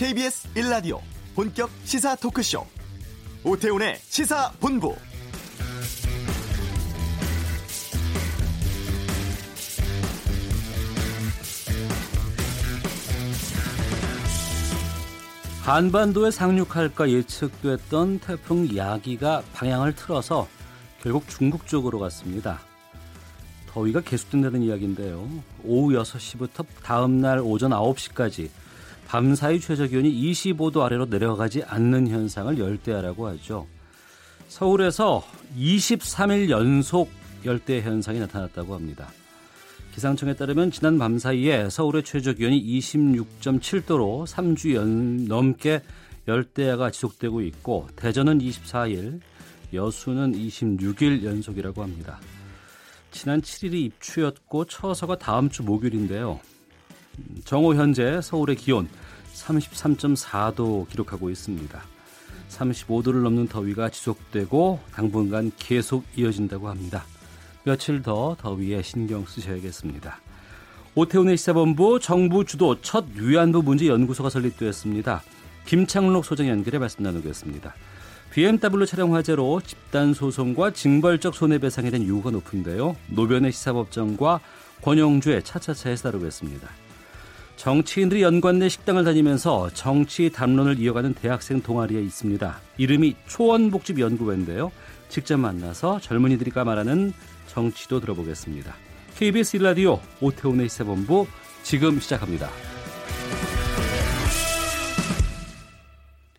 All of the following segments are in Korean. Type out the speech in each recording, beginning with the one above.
KBS 1라디오 본격 시사 토크쇼 오태훈의 시사본부 한반도에 상륙할까 예측됐던 태풍 야기가 방향을 틀어서 결국 중국 쪽으로 갔습니다. 더위가 계속된다는 이야기인데요. 오후 6시부터 다음 날 오전 9시까지 밤사이 최저 기온이 25도 아래로 내려가지 않는 현상을 열대야라고 하죠. 서울에서 23일 연속 열대 현상이 나타났다고 합니다. 기상청에 따르면 지난 밤 사이에 서울의 최저 기온이 26.7도로 3주 연, 넘게 열대야가 지속되고 있고 대전은 24일, 여수는 26일 연속이라고 합니다. 지난 7일이 입추였고 처서가 다음 주 목요일인데요. 정오 현재 서울의 기온 33.4도 기록하고 있습니다. 35도를 넘는 더위가 지속되고 당분간 계속 이어진다고 합니다. 며칠 더 더위에 신경 쓰셔야겠습니다. 오태훈의 시사본부 정부 주도 첫 위안부 문제 연구소가 설립되었습니다. 김창록 소장 연결해 말씀 나누겠습니다. BMW 차량 화재로 집단 소송과 징벌적 손해배상에 대한 요구가 높은데요. 노변의 시사법정과 권영주의 차차차에서 다루겠습니다. 정치인들이 연관된 식당을 다니면서 정치 담론을 이어가는 대학생 동아리에 있습니다. 이름이 초원복집연구회인데요. 직접 만나서 젊은이들이 까말하는 정치도 들어보겠습니다. KBS 1라디오 오태훈의 시사본부 지금 시작합니다.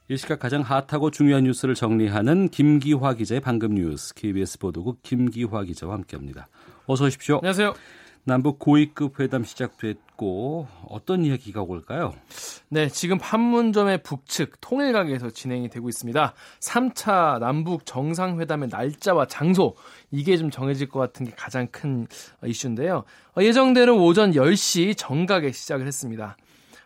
이 시각 가장 핫하고 중요한 뉴스를 정리하는 김기화 기자의 방금 뉴스 KBS 보도국 김기화 기자와 함께합니다. 어서 오십시오. 안녕하세요. 남북 고위급 회담 시작됐고 어떤 이야기가 올까요? 네, 지금 판문점의 북측 통일각에서 진행이 되고 있습니다. 3차 남북 정상회담의 날짜와 장소 이게 좀 정해질 것 같은 게 가장 큰 이슈인데요. 예정대로 오전 10시 정각에 시작을 했습니다.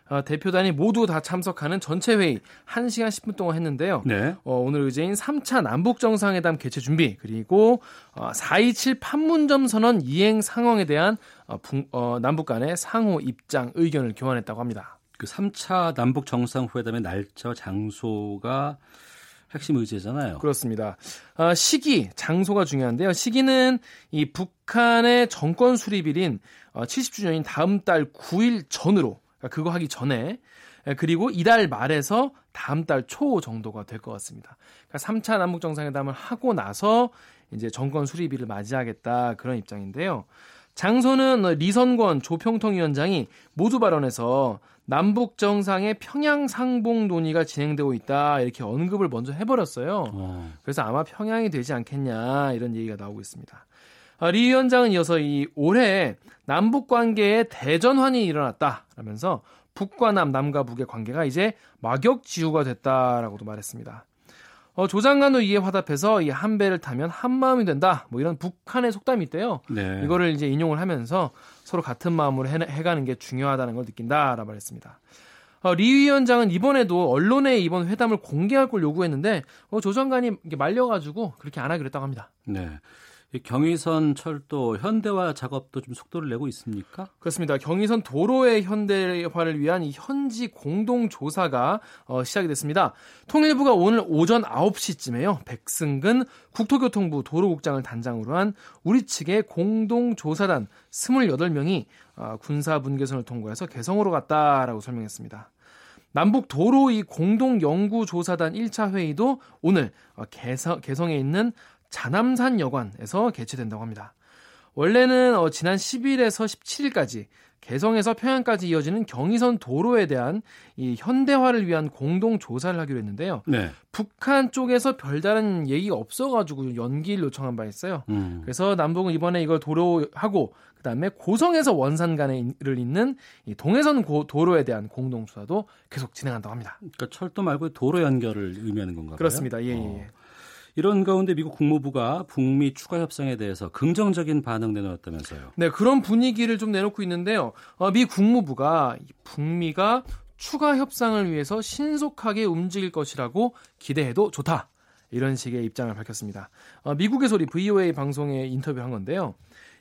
어, 대표단이 모두 다 참석하는 전체 회의 1시간 10분 동안 했는데요. 네. 어, 오늘 의제인 3차 남북 정상회담 개최 준비 그리고 어, 4.27 판문점 선언 이행 상황에 대한 어, 부, 어, 남북 간의 상호 입장 의견을 교환했다고 합니다. 그 3차 남북 정상회담의 날짜 장소가 핵심 의제잖아요. 그렇습니다. 어, 시기, 장소가 중요한데요. 시기는 이 북한의 정권 수립일인 어, 70주년인 다음 달 9일 전으로 그러니까 그거 하기 전에 예, 그리고 이달 말에서 다음 달 초 정도가 될 것 같습니다. 그러니까 3차 남북 정상회담을 하고 나서 이제 정권 수립일을 맞이하겠다 그런 입장인데요. 장소는 리선권 조평통 위원장이 모두 발언해서 남북 정상의 평양 상봉 논의가 진행되고 있다 이렇게 언급을 먼저 해버렸어요. 어. 그래서 아마 평양이 되지 않겠냐 이런 얘기가 나오고 있습니다. 아, 리 위원장은 이어서 이 올해 남북 관계에 대전환이 일어났다 라면서 북과 남, 남과 북의 관계가 이제 막역지우가 됐다라고도 말했습니다. 어, 조 장관도 이에 화답해서 이 한 배를 타면 한 마음이 된다. 뭐 이런 북한의 속담이 있대요. 네. 이거를 이제 인용을 하면서 서로 같은 마음으로 해, 해가는 게 중요하다는 걸 느낀다라고 말했습니다. 어, 리 위원장은 이번에도 언론에 이번 회담을 공개할 걸 요구했는데 어, 조 장관이 말려가지고 그렇게 안 하기로 했다고 합니다. 네. 경의선 철도 현대화 작업도 좀 속도를 내고 있습니까? 그렇습니다. 경의선 도로의 현대화를 위한 이 현지 공동 조사가 어, 시작이 됐습니다. 통일부가 오늘 오전 9시쯤에요. 백승근 국토교통부 도로국장을 단장으로 한 우리 측의 공동 조사단 28명이 어, 군사 분계선을 통과해서 개성으로 갔다라고 설명했습니다. 남북 도로 이 공동 연구 조사단 1차 회의도 오늘 어, 개성, 개성에 있는 자남산 여관에서 개최된다고 합니다. 원래는 어, 지난 10일에서 17일까지 개성에서 평양까지 이어지는 경의선 도로에 대한 이 현대화를 위한 공동 조사를 하기로 했는데요. 네. 북한 쪽에서 별다른 얘기가 없어가지고 연기를 요청한 바 있어요. 음. 그래서 남북은 이번에 이걸 도로하고 그다음에 고성에서 원산 간에를 잇는 이 동해선 고, 도로에 대한 공동 조사도 계속 진행한다고 합니다. 그러니까 철도 말고 도로 연결을 의미하는 건가요? 그렇습니다. 예, 예. 어. 이런 가운데 미국 국무부가 북미 추가 협상에 대해서 긍정적인 반응 내놓았다면서요. 네, 그런 분위기를 좀 내놓고 있는데요. 어, 미 국무부가 북미가 추가 협상을 위해서 신속하게 움직일 것이라고 기대해도 좋다. 이런 식의 입장을 밝혔습니다. 어, 미국의 소리 VOA 방송에 인터뷰한 건데요.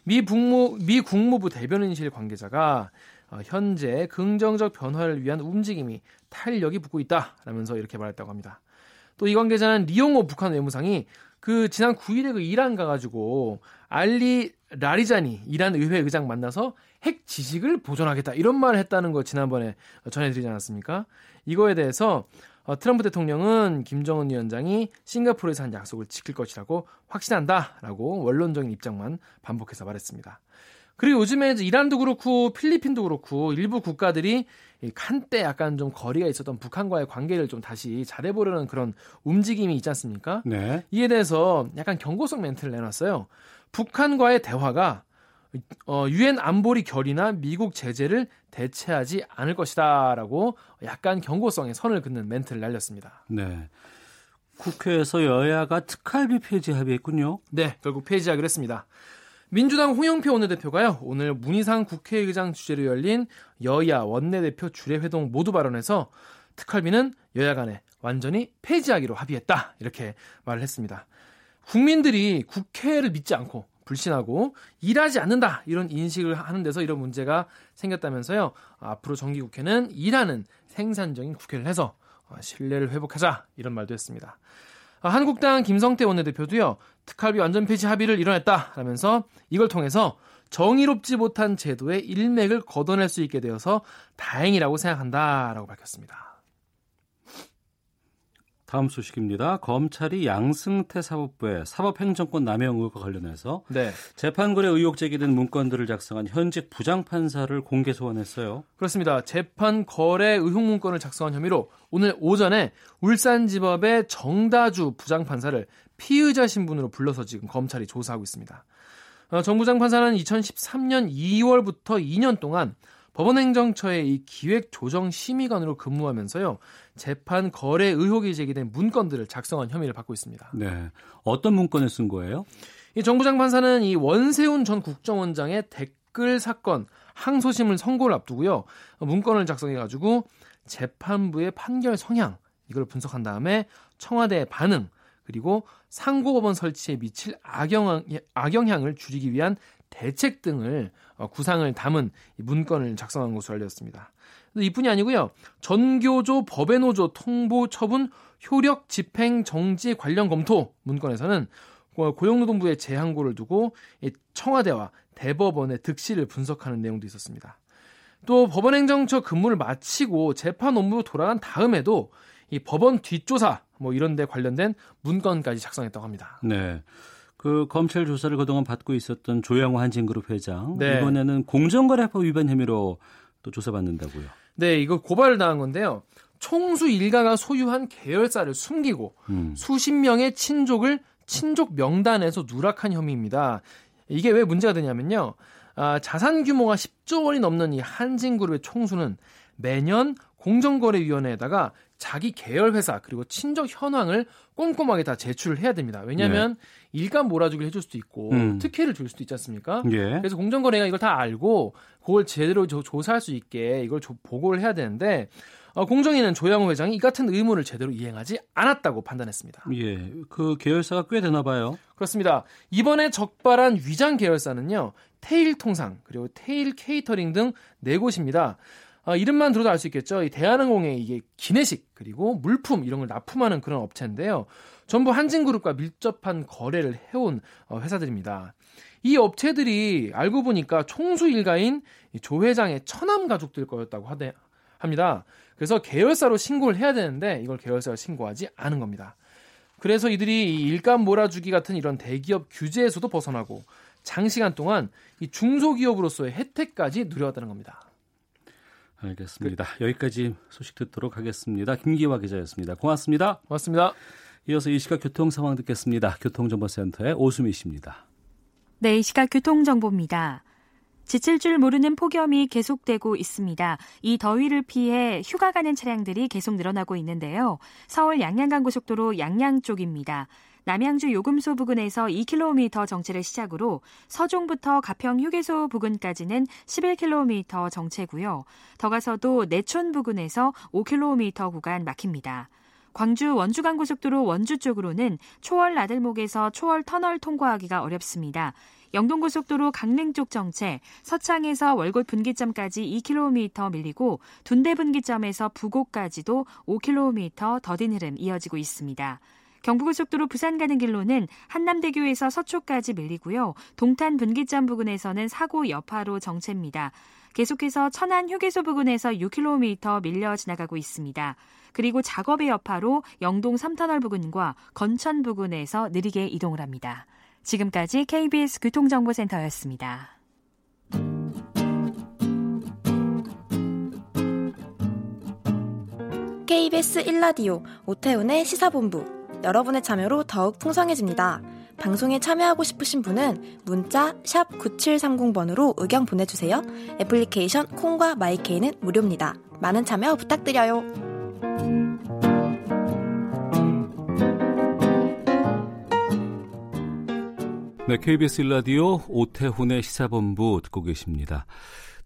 미 국무 미 국무부 대변인실 관계자가 어, 현재 긍정적 변화를 위한 움직임이 탄력이 붙고 있다라면서 이렇게 말했다고 합니다. 또 이 관계자는 리용호 북한 외무상이 그 지난 9일에 그 이란 가가지고 알리 라리자니 이란 의회 의장 만나서 핵 지식을 보존하겠다 이런 말을 했다는 거 지난번에 전해드리지 않았습니까? 이거에 대해서 어, 트럼프 대통령은 김정은 위원장이 싱가포르에서 한 약속을 지킬 것이라고 확신한다라고 원론적인 입장만 반복해서 말했습니다. 그리고 요즘에 이란도 그렇고 필리핀도 그렇고 일부 국가들이 한때 약간 좀 거리가 있었던 북한과의 관계를 좀 다시 잘해보려는 그런 움직임이 있지 않습니까? 네. 이에 대해서 약간 경고성 멘트를 내놨어요. 북한과의 대화가 어, 유엔 안보리 결의나 미국 제재를 대체하지 않을 것이다라고 약간 경고성의 선을 긋는 멘트를 날렸습니다. 네. 국회에서 여야가 특활비 폐지 합의했군요. 네, 결국 폐지하기로 했습니다. 민주당 홍영표 원내대표가요 오늘 문희상 국회의장 주재로 열린 여야 원내대표 주례회동 모두 발언에서 특활비는 여야 간에 완전히 폐지하기로 합의했다 이렇게 말을 했습니다. 국민들이 국회를 믿지 않고 불신하고 일하지 않는다 이런 인식을 하는 데서 이런 문제가 생겼다면서요. 앞으로 정기국회는 일하는 생산적인 국회를 해서 신뢰를 회복하자 이런 말도 했습니다. 한국당 김성태 원내대표도요. 특활비 완전 폐지 합의를 이뤄냈다라면서 이걸 통해서 정의롭지 못한 제도의 일맥을 걷어낼 수 있게 되어서 다행이라고 생각한다라고 밝혔습니다. 다음 소식입니다. 검찰이 양승태 사법부의 사법행정권 남용 의혹과 관련해서 네. 재판거래 의혹 제기된 문건들을 작성한 현직 부장판사를 공개 소환했어요. 그렇습니다. 재판거래 의혹 문건을 작성한 혐의로 오늘 오전에 울산지법의 정다주 부장판사를 피의자 신분으로 불러서 지금 검찰이 조사하고 있습니다. 어, 정 부장판사는 2013년 2월부터 2년 동안 법원행정처의 이 기획조정심의관으로 근무하면서요 재판 거래 의혹이 제기된 문건들을 작성한 혐의를 받고 있습니다. 네, 어떤 문건을 쓴 거예요? 이 정부 장 판사는 이 원세훈 전 국정원장의 댓글 사건 항소심을 선고를 앞두고요 문건을 작성해가지고 재판부의 판결 성향 이걸 분석한 다음에 청와대의 반응 그리고 상고법원 설치에 미칠 악영향, 악영향을 줄이기 위한 대책 등을 어, 구상을 담은 문건을 작성한 것으로 알려졌습니다. 이뿐이 아니고요. 전교조 법외노조 통보 처분 효력 집행 정지 관련 검토 문건에서는 고용노동부의 재항고를 두고 청와대와 대법원의 득실을 분석하는 내용도 있었습니다. 또 법원행정처 근무를 마치고 재판 업무로 돌아간 다음에도 이 법원 뒷조사 뭐 이런 데 관련된 문건까지 작성했다고 합니다. 네. 그 검찰 조사를 그동안 받고 있었던 조양호 한진그룹 회장 네. 이번에는 공정거래법 위반 혐의로 또 조사받는다고요. 네, 이거 고발을 당한 건데요. 총수 일가가 소유한 계열사를 숨기고 음. 수십 명의 친족을 친족 명단에서 누락한 혐의입니다. 이게 왜 문제가 되냐면요. 아, 자산 규모가 10조 원이 넘는 이 한진그룹의 총수는 매년 공정거래위원회에다가 자기 계열 회사 그리고 친족 현황을 꼼꼼하게 다 제출을 해야 됩니다. 왜냐하면 네. 일감 몰아주기를 해줄 수도 있고 음. 특혜를 줄 수도 있지 않습니까? 예. 그래서 공정거래가 이걸 다 알고 그걸 제대로 조, 조사할 수 있게 이걸 조, 보고를 해야 되는데 어, 공정위는 조양호 회장이 이 같은 의무를 제대로 이행하지 않았다고 판단했습니다. 예, 그 계열사가 꽤 되나 봐요. 그렇습니다. 이번에 적발한 위장 계열사는요, 테일 통상 그리고 테일 케이터링 등 네 곳입니다. 어, 이름만 들어도 알 수 있겠죠. 이 대한항공의 이게 기내식 그리고 물품 이런 걸 납품하는 그런 업체인데요. 전부 한진그룹과 밀접한 거래를 해온 어, 회사들입니다. 이 업체들이 알고 보니까 총수 일가인 조 회장의 처남 가족들 거였다고 하대, 합니다. 그래서 계열사로 신고를 해야 되는데 이걸 계열사로 신고하지 않은 겁니다. 그래서 이들이 일감 몰아주기 같은 이런 대기업 규제에서도 벗어나고 장시간 동안 이 중소기업으로서의 혜택까지 누려왔다는 겁니다. 알겠습니다. 여기까지 소식 듣도록 하겠습니다. 김기화 기자였습니다. 고맙습니다. 고맙습니다. 이어서 이 시각 교통 상황 듣겠습니다. 교통정보센터의 오수미 씨입니다. 네, 이 시각 교통정보입니다. 지칠 줄 모르는 폭염이 계속되고 있습니다. 이 더위를 피해 휴가 가는 차량들이 계속 늘어나고 있는데요. 서울 양양간 고속도로 양양 쪽입니다. 남양주 요금소 부근에서 2km 정체를 시작으로 서종부터 가평 휴게소 부근까지는 11km 정체고요. 더 가서도 내촌 부근에서 5km 구간 막힙니다. 광주 원주간고속도로 원주 쪽으로는 초월 나들목에서 초월 터널 통과하기가 어렵습니다. 영동고속도로 강릉 쪽 정체, 서창에서 월곶 분기점까지 2km 밀리고 둔대 분기점에서 부곡까지도 5km 더딘 흐름 이어지고 있습니다. 경부고속도로 부산 가는 길로는 한남대교에서 서초까지 밀리고요. 동탄 분기점 부근에서는 사고 여파로 정체입니다. 계속해서 천안 휴게소 부근에서 6km 밀려 지나가고 있습니다. 그리고 작업의 여파로 영동 3터널 부근과 건천 부근에서 느리게 이동을 합니다. 지금까지 KBS 교통정보센터였습니다. KBS 1라디오 오태훈의 시사본부 여러분의 참여로 더욱 풍성해집니다. 방송에 참여하고 싶으신 분은 문자 9730번으로 의견 보내주세요. 애플리케이션 콩과 마이케이는 무료입니다. 많은 참여 부탁드려요. 네, KBS 일라디오 오태훈의 시사본부 듣고 계십니다.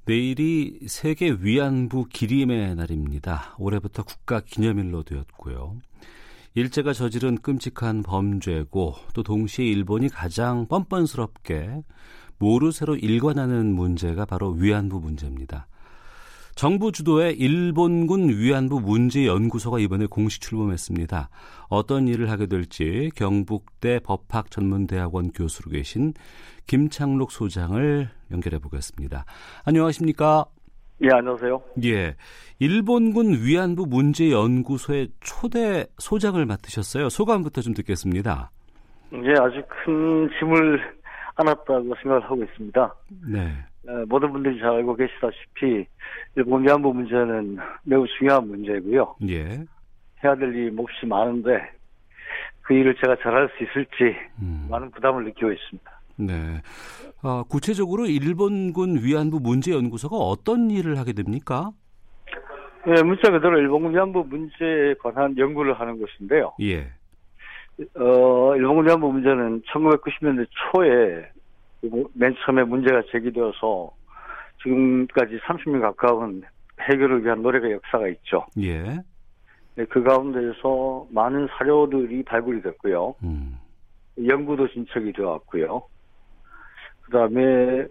내일이 세계 위안부 기림의 날입니다. 올해부터 국가 기념일로 되었고요. 일제가 저지른 끔찍한 범죄고 또 동시에 일본이 가장 뻔뻔스럽게 모르쇠로 일관하는 문제가 바로 위안부 문제입니다. 정부 주도의 일본군 위안부 문제 연구소가 이번에 공식 출범했습니다. 어떤 일을 하게 될지 경북대 법학전문대학원 교수로 계신 김창록 소장을 연결해 보겠습니다. 안녕하십니까? 예, 안녕하세요. 예. 일본군 위안부 문제 연구소의 초대 소장을 맡으셨어요. 소감부터 좀 듣겠습니다. 예, 아주 큰 짐을 안았다고 생각을 하고 있습니다. 네. 어, 모든 분들이 잘 알고 계시다시피 일본 위안부 문제는 매우 중요한 문제고요. 예. 해야 될 일이 몹시 많은데 그 일을 제가 잘할 수 있을지 음. 많은 부담을 느끼고 있습니다. 네. 어, 구체적으로 일본군 위안부 문제 연구소가 어떤 일을 하게 됩니까? 예, 문자 그대로 일본군 위안부 문제에 관한 연구를 하는 곳인데요. 예. 어, 일본군 위안부 문제는 1990년대 초에 맨 처음에 문제가 제기되어서 지금까지 30년 가까운 해결을 위한 노력의 역사가 있죠. 예. 네, 그 가운데서 많은 사료들이 발굴이 됐고요. 음. 연구도 진척이 되어왔고요. 그 다음에,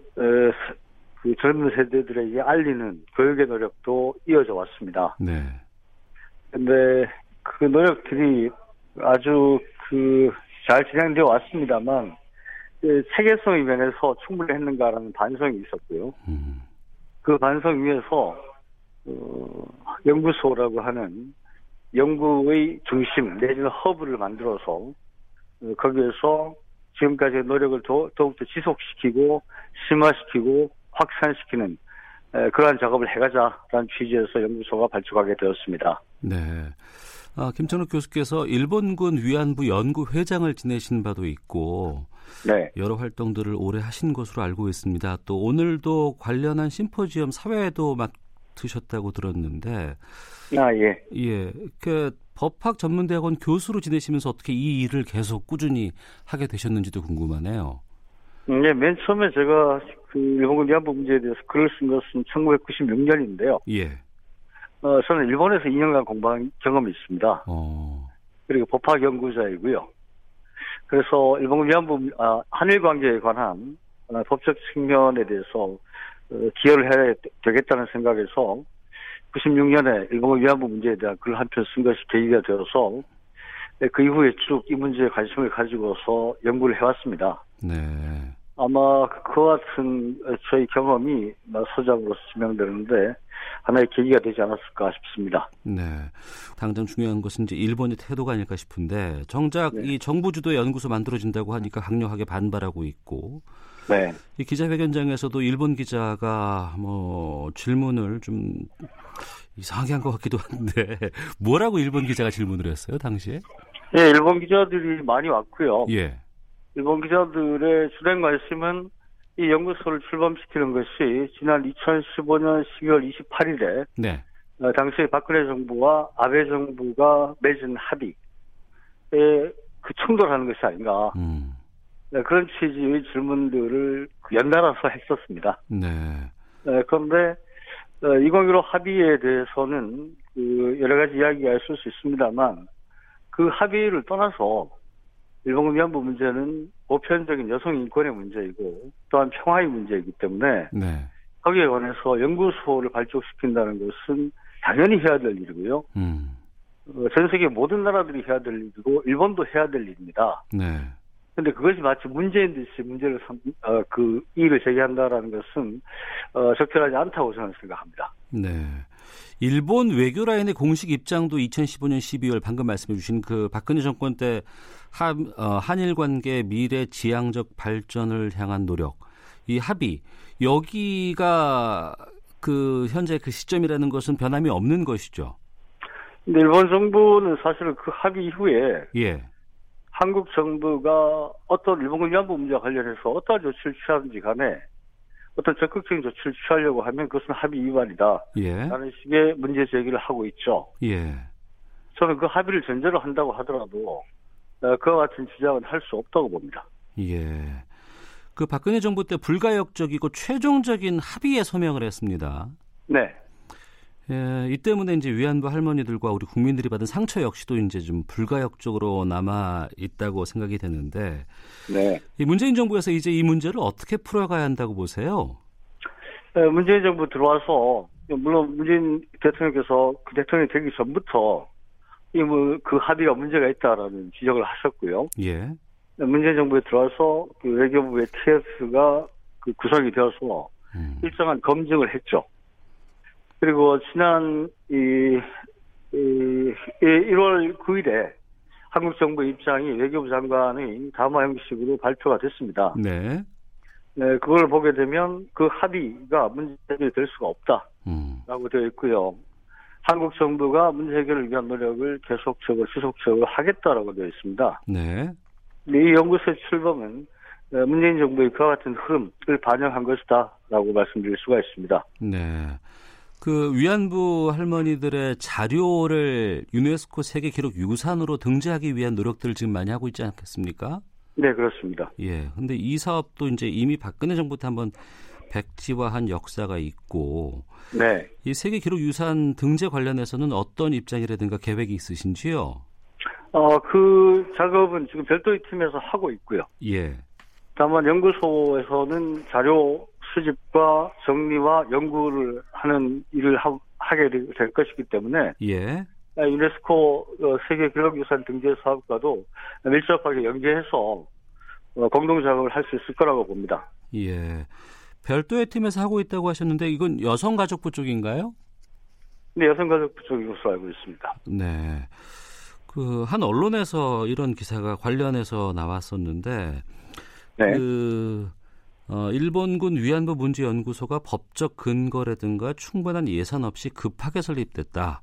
그 젊은 세대들에게 알리는 교육의 노력도 이어져 왔습니다. 네. 근데 그 노력들이 아주 그 잘 진행되어 왔습니다만, 그 체계성의 면에서 충분히 했는가라는 반성이 있었고요. 음. 그 반성 위에서 어, 연구소라고 하는 연구의 중심 내지는 허브를 만들어서 어, 거기에서 지금까지의 노력을 더, 더욱더 지속시키고 심화시키고 확산시키는 에, 그러한 작업을 해가자라는 취지에서 연구소가 발족하게 되었습니다. 네. 아, 김천욱 교수께서 일본군 위안부 연구 회장을 지내신 바도 있고 네, 여러 활동들을 오래 하신 것으로 알고 있습니다. 또 오늘도 관련한 심포지엄 사회도 맡 으셨다고 들었는데 아 예. 예, 그 법학 전문대학원 교수로 지내시면서 어떻게 이 일을 계속 꾸준히 하게 되셨는지도 궁금하네요. 음, 예, 맨 처음에 제가 그 일본군 위안부 문제에 대해서 글을 쓴 것은 1996년인데요. 예. 어, 저는 일본에서 2년간 공부한 경험이 있습니다. 어. 그리고 법학 연구자이고요. 그래서 일본 위안부 아, 한일 관계에 관한 어, 법적 측면에 대해서 어, 기여를 해야 되겠다는 생각에서 96년에 일본 위안부 문제에 대한 글한편 쓴 것이 계기가 되어서 네, 그 이후에 쭉 이 문제에 관심을 가지고서 연구를 해왔습니다. 네. 아마 그와 같은 저희 경험이 소장으로서 지명되는데 하나의 계기가 되지 않았을까 싶습니다. 네. 당장 중요한 것은 이제 일본의 태도가 아닐까 싶은데 정작 네. 이 정부 주도 연구소 만들어진다고 하니까 강력하게 반발하고 있고 네. 이 기자회견장에서도 일본 기자가 뭐 질문을 좀 이상하게 한 것 같기도 한데 뭐라고 일본 기자가 질문을 했어요 당시에? 예, 일본 기자들이 많이 왔고요. 예. 일본 기자들의 주된 관심은 이 연구소를 출범시키는 것이 지난 2015년 12월 28일에 네. 어, 당시 박근혜 정부와 아베 정부가 맺은 합의에 그 충돌하는 것이 아닌가 음. 네, 그런 취지의 질문들을 연달아서 했었습니다. 네. 네, 그런데 어, 2015 합의에 대해서는 그 여러 가지 이야기가 있을 수 있습니다만 그 합의를 떠나서 일본군 위안부 문제는 보편적인 여성 인권의 문제이고 또한 평화의 문제이기 때문에 네. 거기에 관해서 연구소를 발족시킨다는 것은 당연히 해야 될 일이고요. 음. 어, 전 세계 모든 나라들이 해야 될 일이고 일본도 해야 될 일입니다. 네. 근데 그것이 마치 문제인 듯이 문제를 삼, 어, 그 이의를 제기한다라는 것은 어, 적절하지 않다고 저는 생각합니다. 네. 일본 외교 라인의 공식 입장도 2015년 12월 방금 말씀해 주신 그 박근혜 정권 때 한, 어, 한일 관계 미래 지향적 발전을 향한 노력, 이 합의, 여기가 그 현재 그 시점이라는 것은 변함이 없는 것이죠. 근데 일본 정부는 사실은 그 합의 이후에 예. 한국 정부가 어떤 일본군 위안부 문제와 관련해서 어떠한 조치를 취하든지 간에 어떤 적극적인 조치를 취하려고 하면 그것은 합의 위반이다. 예. 라는 식의 문제 제기를 하고 있죠. 예. 저는 그 합의를 전제로 한다고 하더라도 어, 그와 같은 주장은 할 수 없다고 봅니다. 예. 그 박근혜 정부 때 불가역적이고 최종적인 합의에 서명을 했습니다. 네. 예, 이 때문에 이제 위안부 할머니들과 우리 국민들이 받은 상처 역시도 이제 좀 불가역적으로 남아 있다고 생각이 되는데 네. 이 문재인 정부에서 이제 이 문제를 어떻게 풀어가야 한다고 보세요? 어, 문재인 정부 들어와서 물론 문재인 대통령께서 그 대통령이 되기 전부터 이그 합의가 문제가 있다라는 지적을 하셨고요. 예. 문재인 정부에 들어와서 그 외교부의 TF가 그 구성이 되어서 음. 일정한 검증을 했죠. 그리고 지난 이, 이 1월 9일에 한국 정부 입장이 외교부 장관의 담화 형식으로 발표가 됐습니다. 네. 네, 그걸 보게 되면 그 합의가 문제 해결될 수가 없다라고 음. 되어 있고요. 한국 정부가 문제 해결을 위한 노력을 계속적으로 지속적으로 하겠다라고 되어 있습니다. 네. 이 연구소의 출범은 어, 문재인 정부의 그와 같은 흐름을 반영한 것이다라고 말씀드릴 수가 있습니다. 네. 그 위안부 할머니들의 자료를 유네스코 세계 기록 유산으로 등재하기 위한 노력들을 지금 많이 하고 있지 않겠습니까? 네, 그렇습니다. 예. 근데 이 사업도 이제 이미 박근혜 정부 때 한번 백지화한 역사가 있고 네. 이 세계 기록 유산 등재 관련해서는 어떤 입장이라든가 계획이 있으신지요? 어, 그 작업은 지금 별도의 팀에서 하고 있고요. 예. 다만 연구소에서는 자료 수집과 정리와 연구를 하는 일을 하, 하게 될 것이기 때문에 예. 유네스코 어, 세계 기록유산 등재 사업과도 밀접하게 연계해서 어, 공동 작업을 할 수 있을 거라고 봅니다. 예. 별도의 팀에서 하고 있다고 하셨는데 이건 여성가족부 쪽인가요? 근데 여성가족부 것으로 알고 있습니다. 네. 그 한 언론에서 이런 기사가 관련해서 나왔었는데 네. 그 어, 일본군 위안부 문제 연구소가 법적 근거라든가 충분한 예산 없이 급하게 설립됐다.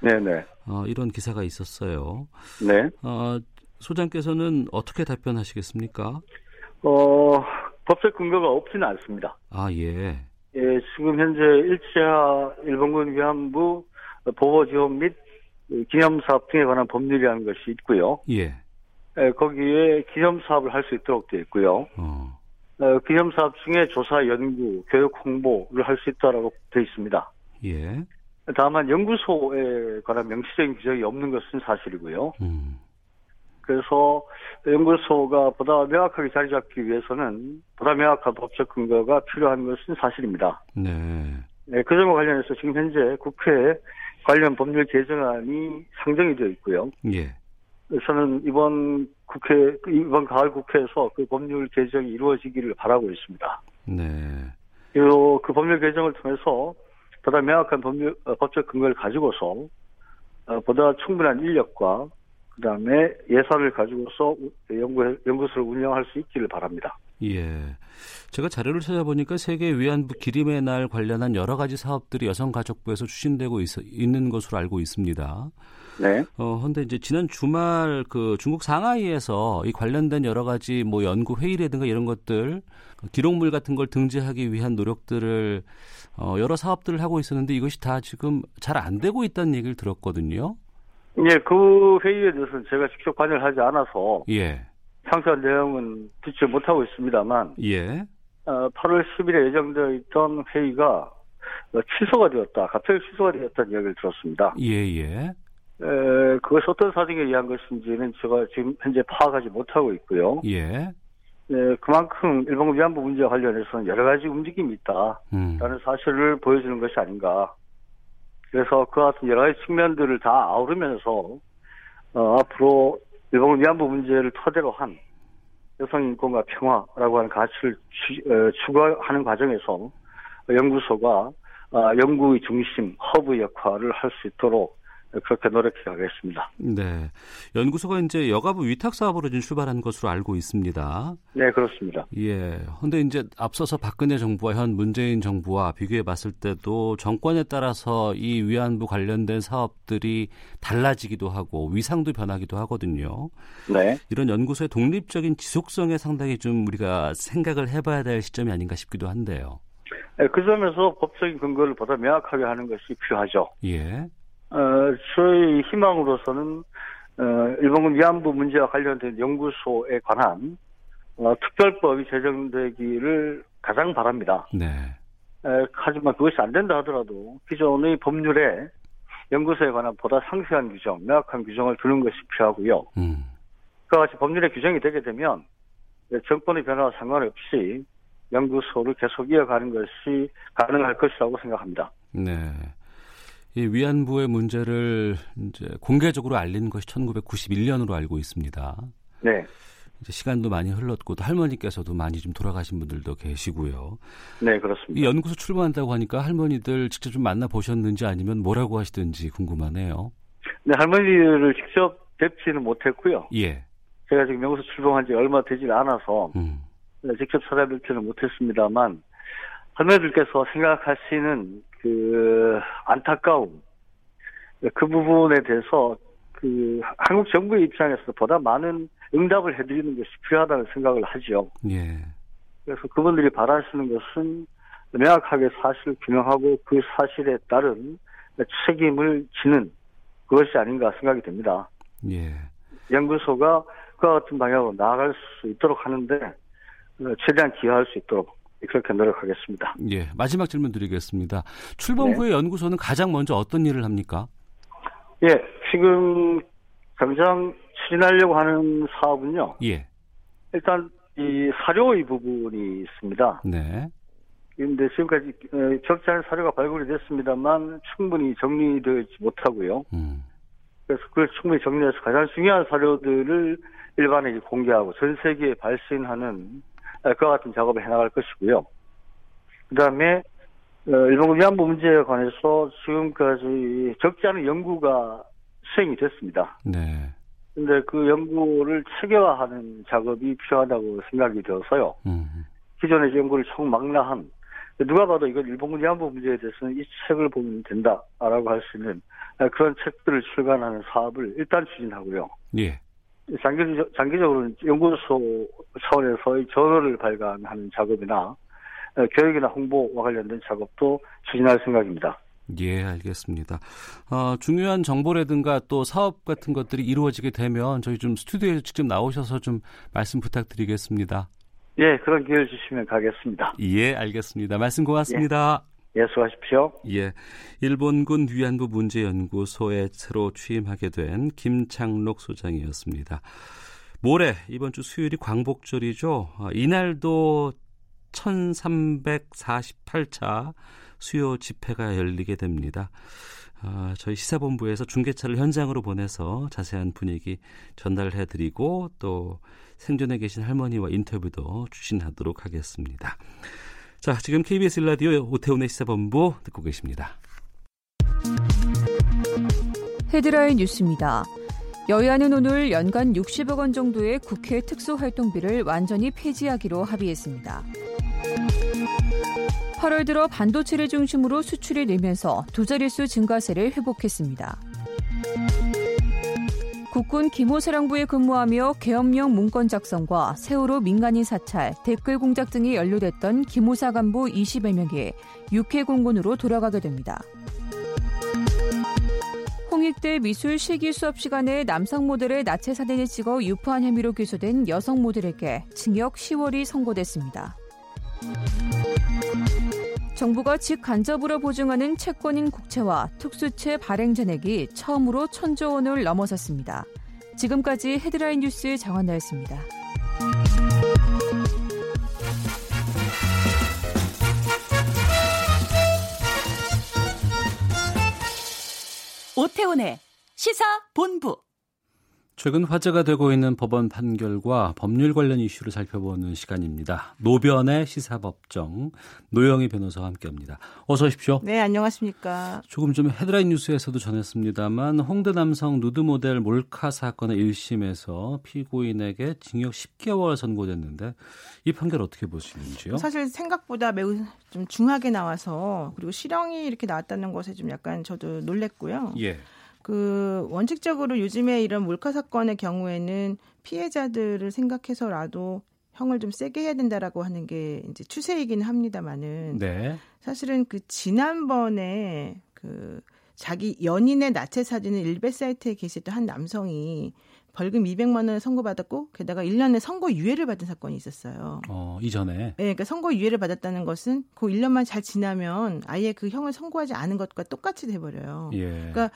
네네. 어, 이런 기사가 있었어요. 네. 어, 소장께서는 어떻게 답변하시겠습니까? 어, 법적 근거가 없지는 않습니다. 아 예. 예, 지금 현재 일제하 일본군 위안부 보호 지원 및 기념 사업 등에 관한 법률이라는 것이 있고요. 예. 예, 거기에 기념 사업을 할 수 있도록 되어 있고요. 어. 어, 기념 사업 중에 조사, 연구, 교육, 홍보를 할 수 있다라고 되어 있습니다. 예. 다만 연구소에 관한 명시적인 규정이 없는 것은 사실이고요. 음. 그래서 연구소가 보다 명확하게 자리 잡기 위해서는 보다 명확한 법적 근거가 필요한 것은 사실입니다. 네. 네, 그 점과 관련해서 지금 현재 국회에 관련 법률 개정안이 상정이 되어 있고요. 예. 저는 이번 국회, 이번 가을 국회에서 그 법률 개정이 이루어지기를 바라고 있습니다. 네. 그리고 그 법률 개정을 통해서 보다 명확한 법률, 어, 법적 근거를 가지고서 어, 보다 충분한 인력과 그 다음에 예산을 가지고서 연구, 연구소를 운영할 수 있기를 바랍니다. 예. 제가 자료를 찾아보니까 세계 위안부 기림의 날 관련한 여러 가지 사업들이 여성가족부에서 추진되고 있, 있는 것으로 알고 있습니다. 네. 어, 근데 이제 지난 주말 그 중국 상하이에서 이 관련된 여러 가지 뭐 연구 회의라든가 이런 것들 기록물 같은 걸 등재하기 위한 노력들을 어, 여러 사업들을 하고 있었는데 이것이 다 지금 잘 안 되고 있다는 얘기를 들었거든요. 예, 그 회의에 대해서는 제가 직접 관여를 하지 않아서 예. 상세한 내용은 듣지 못하고 있습니다만 예. 어, 8월 10일에 예정되어 있던 회의가 어, 취소가 되었다. 갑자기 취소가 되었다는 이야기를 들었습니다. 예, 예. 에, 그것이 어떤 사정에 의한 것인지는 제가 지금 현재 파악하지 못하고 있고요. 예. 네, 그만큼 일본군 위안부 문제와 관련해서는 여러 가지 움직임이 있다라는 음. 사실을 보여주는 것이 아닌가. 그래서 그 같은 여러 가지 측면들을 다 아우르면서 어, 앞으로 일본군 위안부 문제를 토대로 한 여성 인권과 평화라고 하는 가치를 추, 어, 추구하는 과정에서 연구소가 아, 연구의 중심, 허브 역할을 할 수 있도록 그렇게 노력해 가겠습니다. 네. 연구소가 이제 여가부 위탁 사업으로 지금 출발한 것으로 알고 있습니다. 네, 그렇습니다. 예. 근데 이제 앞서서 박근혜 정부와 현 문재인 정부와 비교해 봤을 때도 정권에 따라서 이 위안부 관련된 사업들이 달라지기도 하고 위상도 변하기도 하거든요. 네. 이런 연구소의 독립적인 지속성에 상당히 좀 우리가 생각을 해봐야 될 시점이 아닌가 싶기도 한데요. 네, 그 점에서 법적인 근거를 보다 명확하게 하는 것이 필요하죠. 예. 어, 저희 희망으로서는 어, 일본군 위안부 문제와 관련된 연구소에 관한 어, 특별법이 제정되기를 가장 바랍니다. 네. 에, 하지만 그것이 안 된다 하더라도 기존의 법률에 연구소에 관한 보다 상세한 규정, 명확한 규정을 두는 것이 필요하고요. 음. 그와 같이 법률에 규정이 되게 되면 정권의 변화와 상관없이 연구소를 계속 이어가는 것이 가능할 것이라고 생각합니다. 네. 이 위안부의 문제를 이제 공개적으로 알린 것이 1991년으로 알고 있습니다. 네. 이제 시간도 많이 흘렀고 또 할머니께서도 많이 좀 돌아가신 분들도 계시고요. 네, 이 그렇습니다. 연구소 출범한다고 하니까 할머니들 직접 좀 만나 보셨는지 아니면 뭐라고 하시든지 궁금하네요. 네, 할머니를 직접 뵙지는 못했고요. 예. 제가 지금 연구소 출범한 지 얼마 되질 않아서 음. 네, 직접 찾아뵙지는 못했습니다만 할머니들께서 생각하시는 그 안타까움 그 부분에 대해서 그 한국 정부의 입장에서 보다 많은 응답을 해드리는 것이 필요하다는 생각을 하죠. 예. 그래서 그분들이 바라시는 것은 명확하게 사실을 규명하고 그 사실에 따른 책임을 지는 그것이 아닌가 생각이 됩니다. 예. 연구소가 그와 같은 방향으로 나아갈 수 있도록 하는데 어, 최대한 기여할 수 있도록 그렇게 노력하겠습니다. 예. 마지막 질문 드리겠습니다. 출범 네. 후에 연구소는 가장 먼저 어떤 일을 합니까? 예, 지금 당장 추진하려고 하는 사업은요. 예. 일단 이 사료의 부분이 있습니다. 네. 그런데 지금까지 어, 않은 사료가 발굴이 됐습니다만 충분히 정리되지 못하고요. 음. 그래서 그걸 충분히 정리해서 가장 중요한 사료들을 일반에게 공개하고 전 세계에 발신하는 어, 그와 같은 작업을 해나갈 것이고요. 그 다음에 일본 위안부 문제에 관해서 지금까지 적지 않은 연구가 수행이 됐습니다. 네. 근데 그 연구를 체계화하는 작업이 필요하다고 생각이 되어서요. 음. 기존의 연구를 총망라한 누가 봐도 이건 일본군 위안부 문제에 대해서는 이 책을 보면 된다라고 할 수 있는 그런 책들을 출간하는 사업을 일단 추진하고요. 예. 장기적, 장기적으로는 연구소 차원에서의 저널을 발간하는 작업이나 어, 교육이나 홍보와 관련된 작업도 추진할 생각입니다. 예, 알겠습니다. 어, 중요한 정보라든가 또 사업 같은 것들이 이루어지게 되면 저희 좀 스튜디오에 직접 나오셔서 좀 말씀 부탁드리겠습니다. 예, 그런 기회를 주시면 가겠습니다. 예, 알겠습니다. 말씀 고맙습니다. 예, 수고하십시오. 예. 일본군 위안부 문제연구소에 새로 취임하게 된 김창록 소장이었습니다. 모레 이번 주 수요일이 광복절이죠. 아, 이날도 1348차 수요 집회가 열리게 됩니다. 아, 저희 시사본부에서 중계차를 현장으로 보내서 자세한 분위기 전달해 드리고 또 생존해 계신 할머니와 인터뷰도 추진하도록 하겠습니다. 자, 지금 KBS 라디오 오태훈의 시사본부 듣고 계십니다. 헤드라인 뉴스입니다. 여야는 오늘 연간 60억 원 정도의 국회 특수활동비를 완전히 폐지하기로 합의했습니다. 8월 들어 반도체를 중심으로 수출이 늘면서 두 자릿수 증가세를 회복했습니다. 국군 기모사령부에 근무하며 계엄령 문건 작성과 세월호 민간인 사찰, 댓글 공작 등이 연루됐던 기모사 간부 20여 명이 육해 공군으로 돌아가게 됩니다. 홍익대 미술 실기 수업 시간에 남성 모델의 나체 사진을 찍어 유포한 혐의로 기소된 여성 모델에게 징역 10월이 선고됐습니다. 정부가 직간접으로 보증하는 채권인 국채와 특수채 발행 잔액이 처음으로 천조 원을 넘어섰습니다. 지금까지 헤드라인 뉴스 정한나였습니다. 오태훈의 시사 본부. 최근 화제가 되고 있는 법원 판결과 법률 관련 이슈를 살펴보는 시간입니다. 노변의 시사법정 노영희 변호사와 함께합니다. 어서 오십시오. 네, 안녕하십니까. 조금 전 헤드라인 뉴스에서도 전했습니다만 홍대 남성 누드 모델 몰카 사건의 1심에서 피고인에게 징역 10개월 선고됐는데 이 판결 어떻게 보시는지요? 사실 생각보다 매우 좀 중하게 나와서 그리고 실형이 이렇게 나왔다는 것에 좀 약간 저도 놀랬고요. 예. 그 원칙적으로 요즘에 이런 몰카 사건의 경우에는 피해자들을 생각해서라도 형을 좀 세게 해야 된다라고 하는 게 이제 추세이긴 합니다만은 네. 사실은 그 지난번에 그 자기 연인의 나체 사진을 일베 사이트에 게시했던 한 남성이 벌금 200만 원을 선고받았고 게다가 1년의 선고 유예를 받은 사건이 있었어요. 어, 이전에. 네, 그러니까 선고 유예를 받았다는 것은 그 1년만 잘 지나면 아예 그 형을 선고하지 않은 것과 똑같이 돼 버려요. 예. 그러니까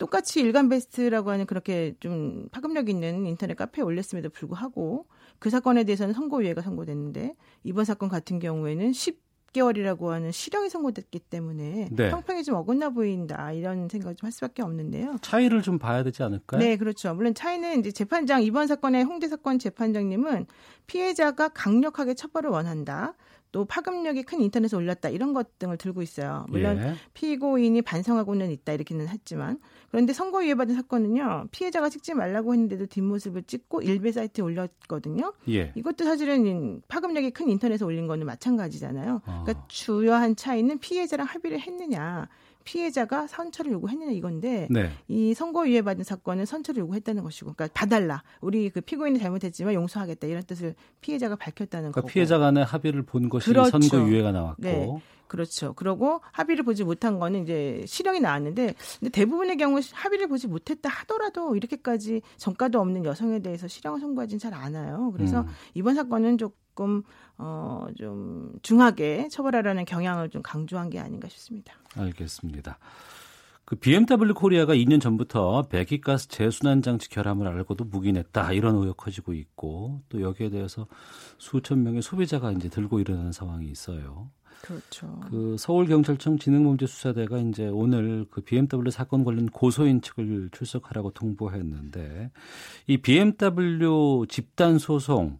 똑같이 일간 베스트라고 하는 그렇게 좀 파급력 있는 인터넷 카페에 올렸음에도 불구하고 그 사건에 대해서는 선고유예가 선고됐는데 이번 사건 같은 경우에는 10개월이라고 하는 실형이 선고됐기 때문에 네. 형평이 좀 어긋나 보인다 이런 생각을 좀 할 수밖에 없는데요. 차이를 좀 봐야 되지 않을까요? 네, 그렇죠. 물론 차이는 이제 재판장 이번 사건의 홍대 사건 재판장님은 피해자가 강력하게 처벌을 원한다. 또 파급력이 큰 인터넷에 올렸다 이런 것 등을 들고 있어요. 물론 예. 피고인이 반성하고는 있다 이렇게는 했지만 그런데 선고유예 받은 사건은요 피해자가 찍지 말라고 했는데도 뒷모습을 찍고 일베 사이트에 올렸거든요. 예. 이것도 사실은 파급력이 큰 인터넷에 올린 거는 마찬가지잖아요. 어. 그러니까 주요한 차이는 피해자랑 합의를 했느냐, 피해자가 선처를 요구했느냐 이건데 네. 이 선고 유예 받은 사건은 선처를 요구했다는 것이고, 그러니까 봐달라. 우리 그 피고인이 잘못했지만 용서하겠다 이런 뜻을 피해자가 밝혔다는 그러니까 거고. 피해자 간의 합의를 본 것이 그렇죠. 선고 유예가 나왔고. 네. 그렇죠. 그러고 합의를 보지 못한 거는 이제 실형이 나왔는데 근데 대부분의 경우 합의를 보지 못했다 하더라도 이렇게까지 전과도 없는 여성에 대해서 실형을 선고하진 잘 않아요. 그래서 음. 이번 사건은 조금 어 좀 중하게 처벌하라는 경향을 좀 강조한 게 아닌가 싶습니다. 알겠습니다. 그 BMW 코리아가 2년 전부터 배기가스 재순환 장치 결함을 알고도 묵인했다 이런 의혹 커지고 있고 또 여기에 대해서 수천 명의 소비자가 이제 들고 일어나는 상황이 있어요. 그렇죠. 그 서울경찰청 지능범죄수사대가 이제 오늘 그 BMW 사건 관련 고소인 측을 출석하라고 통보했는데 이 BMW 집단 소송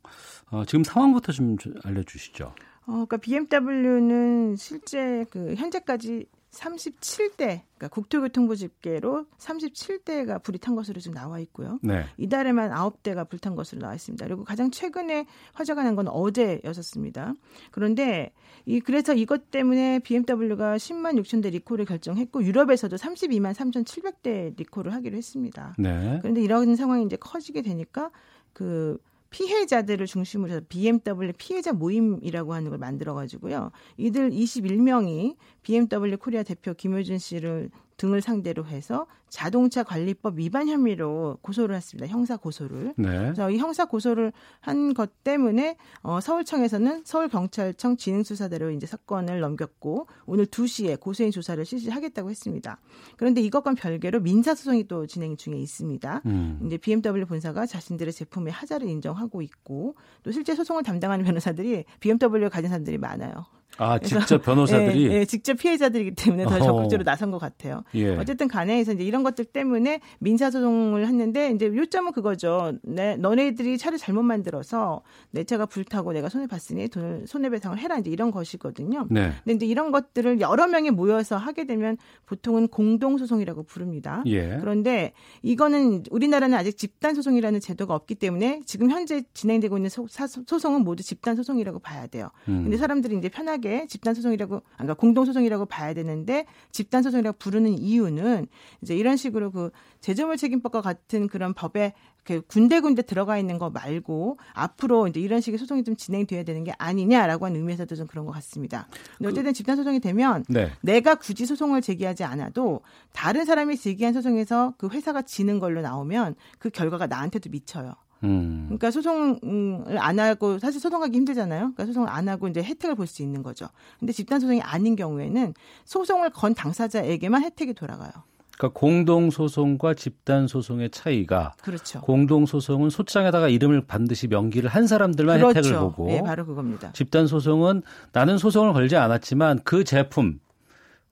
어, 지금 상황부터 좀 알려주시죠. 어, 그러니까 BMW는 실제 그 현재까지 37대, 그러니까 국토교통부 집계로 37대가 불이 탄 것으로 지금 나와 있고요. 네. 이달에만 9대가 불탄 것으로 나와 있습니다. 그리고 가장 최근에 화재가 난 건 어제였었습니다. 그런데 이 그래서 이것 때문에 BMW가 10만 6천 대 리콜을 결정했고 유럽에서도 32만 3,700대 리콜을 하기로 했습니다. 네. 그런데 이런 상황이 이제 커지게 되니까 그 피해자들을 중심으로 해서 BMW 피해자 모임이라고 하는 걸 만들어 가지고요. 이들 21명이 BMW 코리아 대표 김효준 씨를 등을 상대로 해서 자동차 관리법 위반 혐의로 고소를 했습니다. 형사 고소를. 네. 그래서 이 형사 고소를 한 것 때문에 어, 서울청에서는 서울경찰청 진흥수사대로 이제 사건을 넘겼고 오늘 2시에 고소인 조사를 실시하겠다고 했습니다. 그런데 이것과 별개로 민사소송이 또 진행 중에 있습니다. 음. 이제 BMW 본사가 자신들의 제품의 하자를 인정하고 있고 또 실제 소송을 담당하는 변호사들이 BMW를 가진 사람들이 많아요. 아 직접 변호사들이 예, 예, 직접 피해자들이기 때문에 더. 적극적으로 나선 것 같아요. 예. 어쨌든 간에 이제 이런 것들 때문에 민사소송을 했는데 이제 요점은 그거죠. 내, 너네들이 차를 잘못 만들어서 내 차가 불타고 내가 손해 봤으니 돈을 손해배상을 해라 이제 이런 것이거든요. 네. 근데 이제 이런 것들을 여러 명이 모여서 하게 되면 보통은 공동소송이라고 부릅니다. 예. 그런데 이거는 우리나라는 아직 집단 소송이라는 제도가 없기 때문에 지금 현재 진행되고 있는 소, 사, 소송은 모두 집단 소송이라고 봐야 돼요. 음. 근데 사람들이 이제 편하게 집단 소송이라고 그러니까 공동 소송이라고 봐야 되는데 집단 소송이라고 부르는 이유는 이제 이런 식으로 그 제조물 책임법과 같은 그런 법에 그 군데군데 들어가 있는 거 말고 앞으로 이제 이런 식의 소송이 좀 진행돼야 되는 게 아니냐라고 하는 의미에서도 좀 그런 것 같습니다. 근데 어쨌든 집단 소송이 되면 네. 내가 굳이 소송을 제기하지 않아도 다른 사람이 제기한 소송에서 그 회사가 지는 걸로 나오면 그 결과가 나한테도 미쳐요. 음. 그러니까 소송을 안 하고 사실 소송하기 힘들잖아요. 그러니까 소송을 안 하고 이제 혜택을 볼 수 있는 거죠. 근데 집단 소송이 아닌 경우에는 소송을 건 당사자에게만 혜택이 돌아가요. 그러니까 공동 소송과 집단 소송의 차이가 그렇죠. 공동 소송은 소장에다가 이름을 반드시 명기를 한 사람들만 그렇죠. 혜택을 보고 네, 바로 그겁니다. 집단 소송은 나는 소송을 걸지 않았지만 그 제품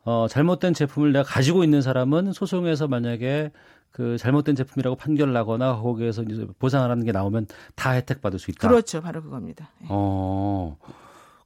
어, 잘못된 제품을 내가 가지고 있는 사람은 소송에서 만약에 그 잘못된 제품이라고 판결을 하거나 거기에서 이제 보상을 하는 게 나오면 다 혜택 받을 수 있다. 그렇죠. 바로 그겁니다. 네. 어.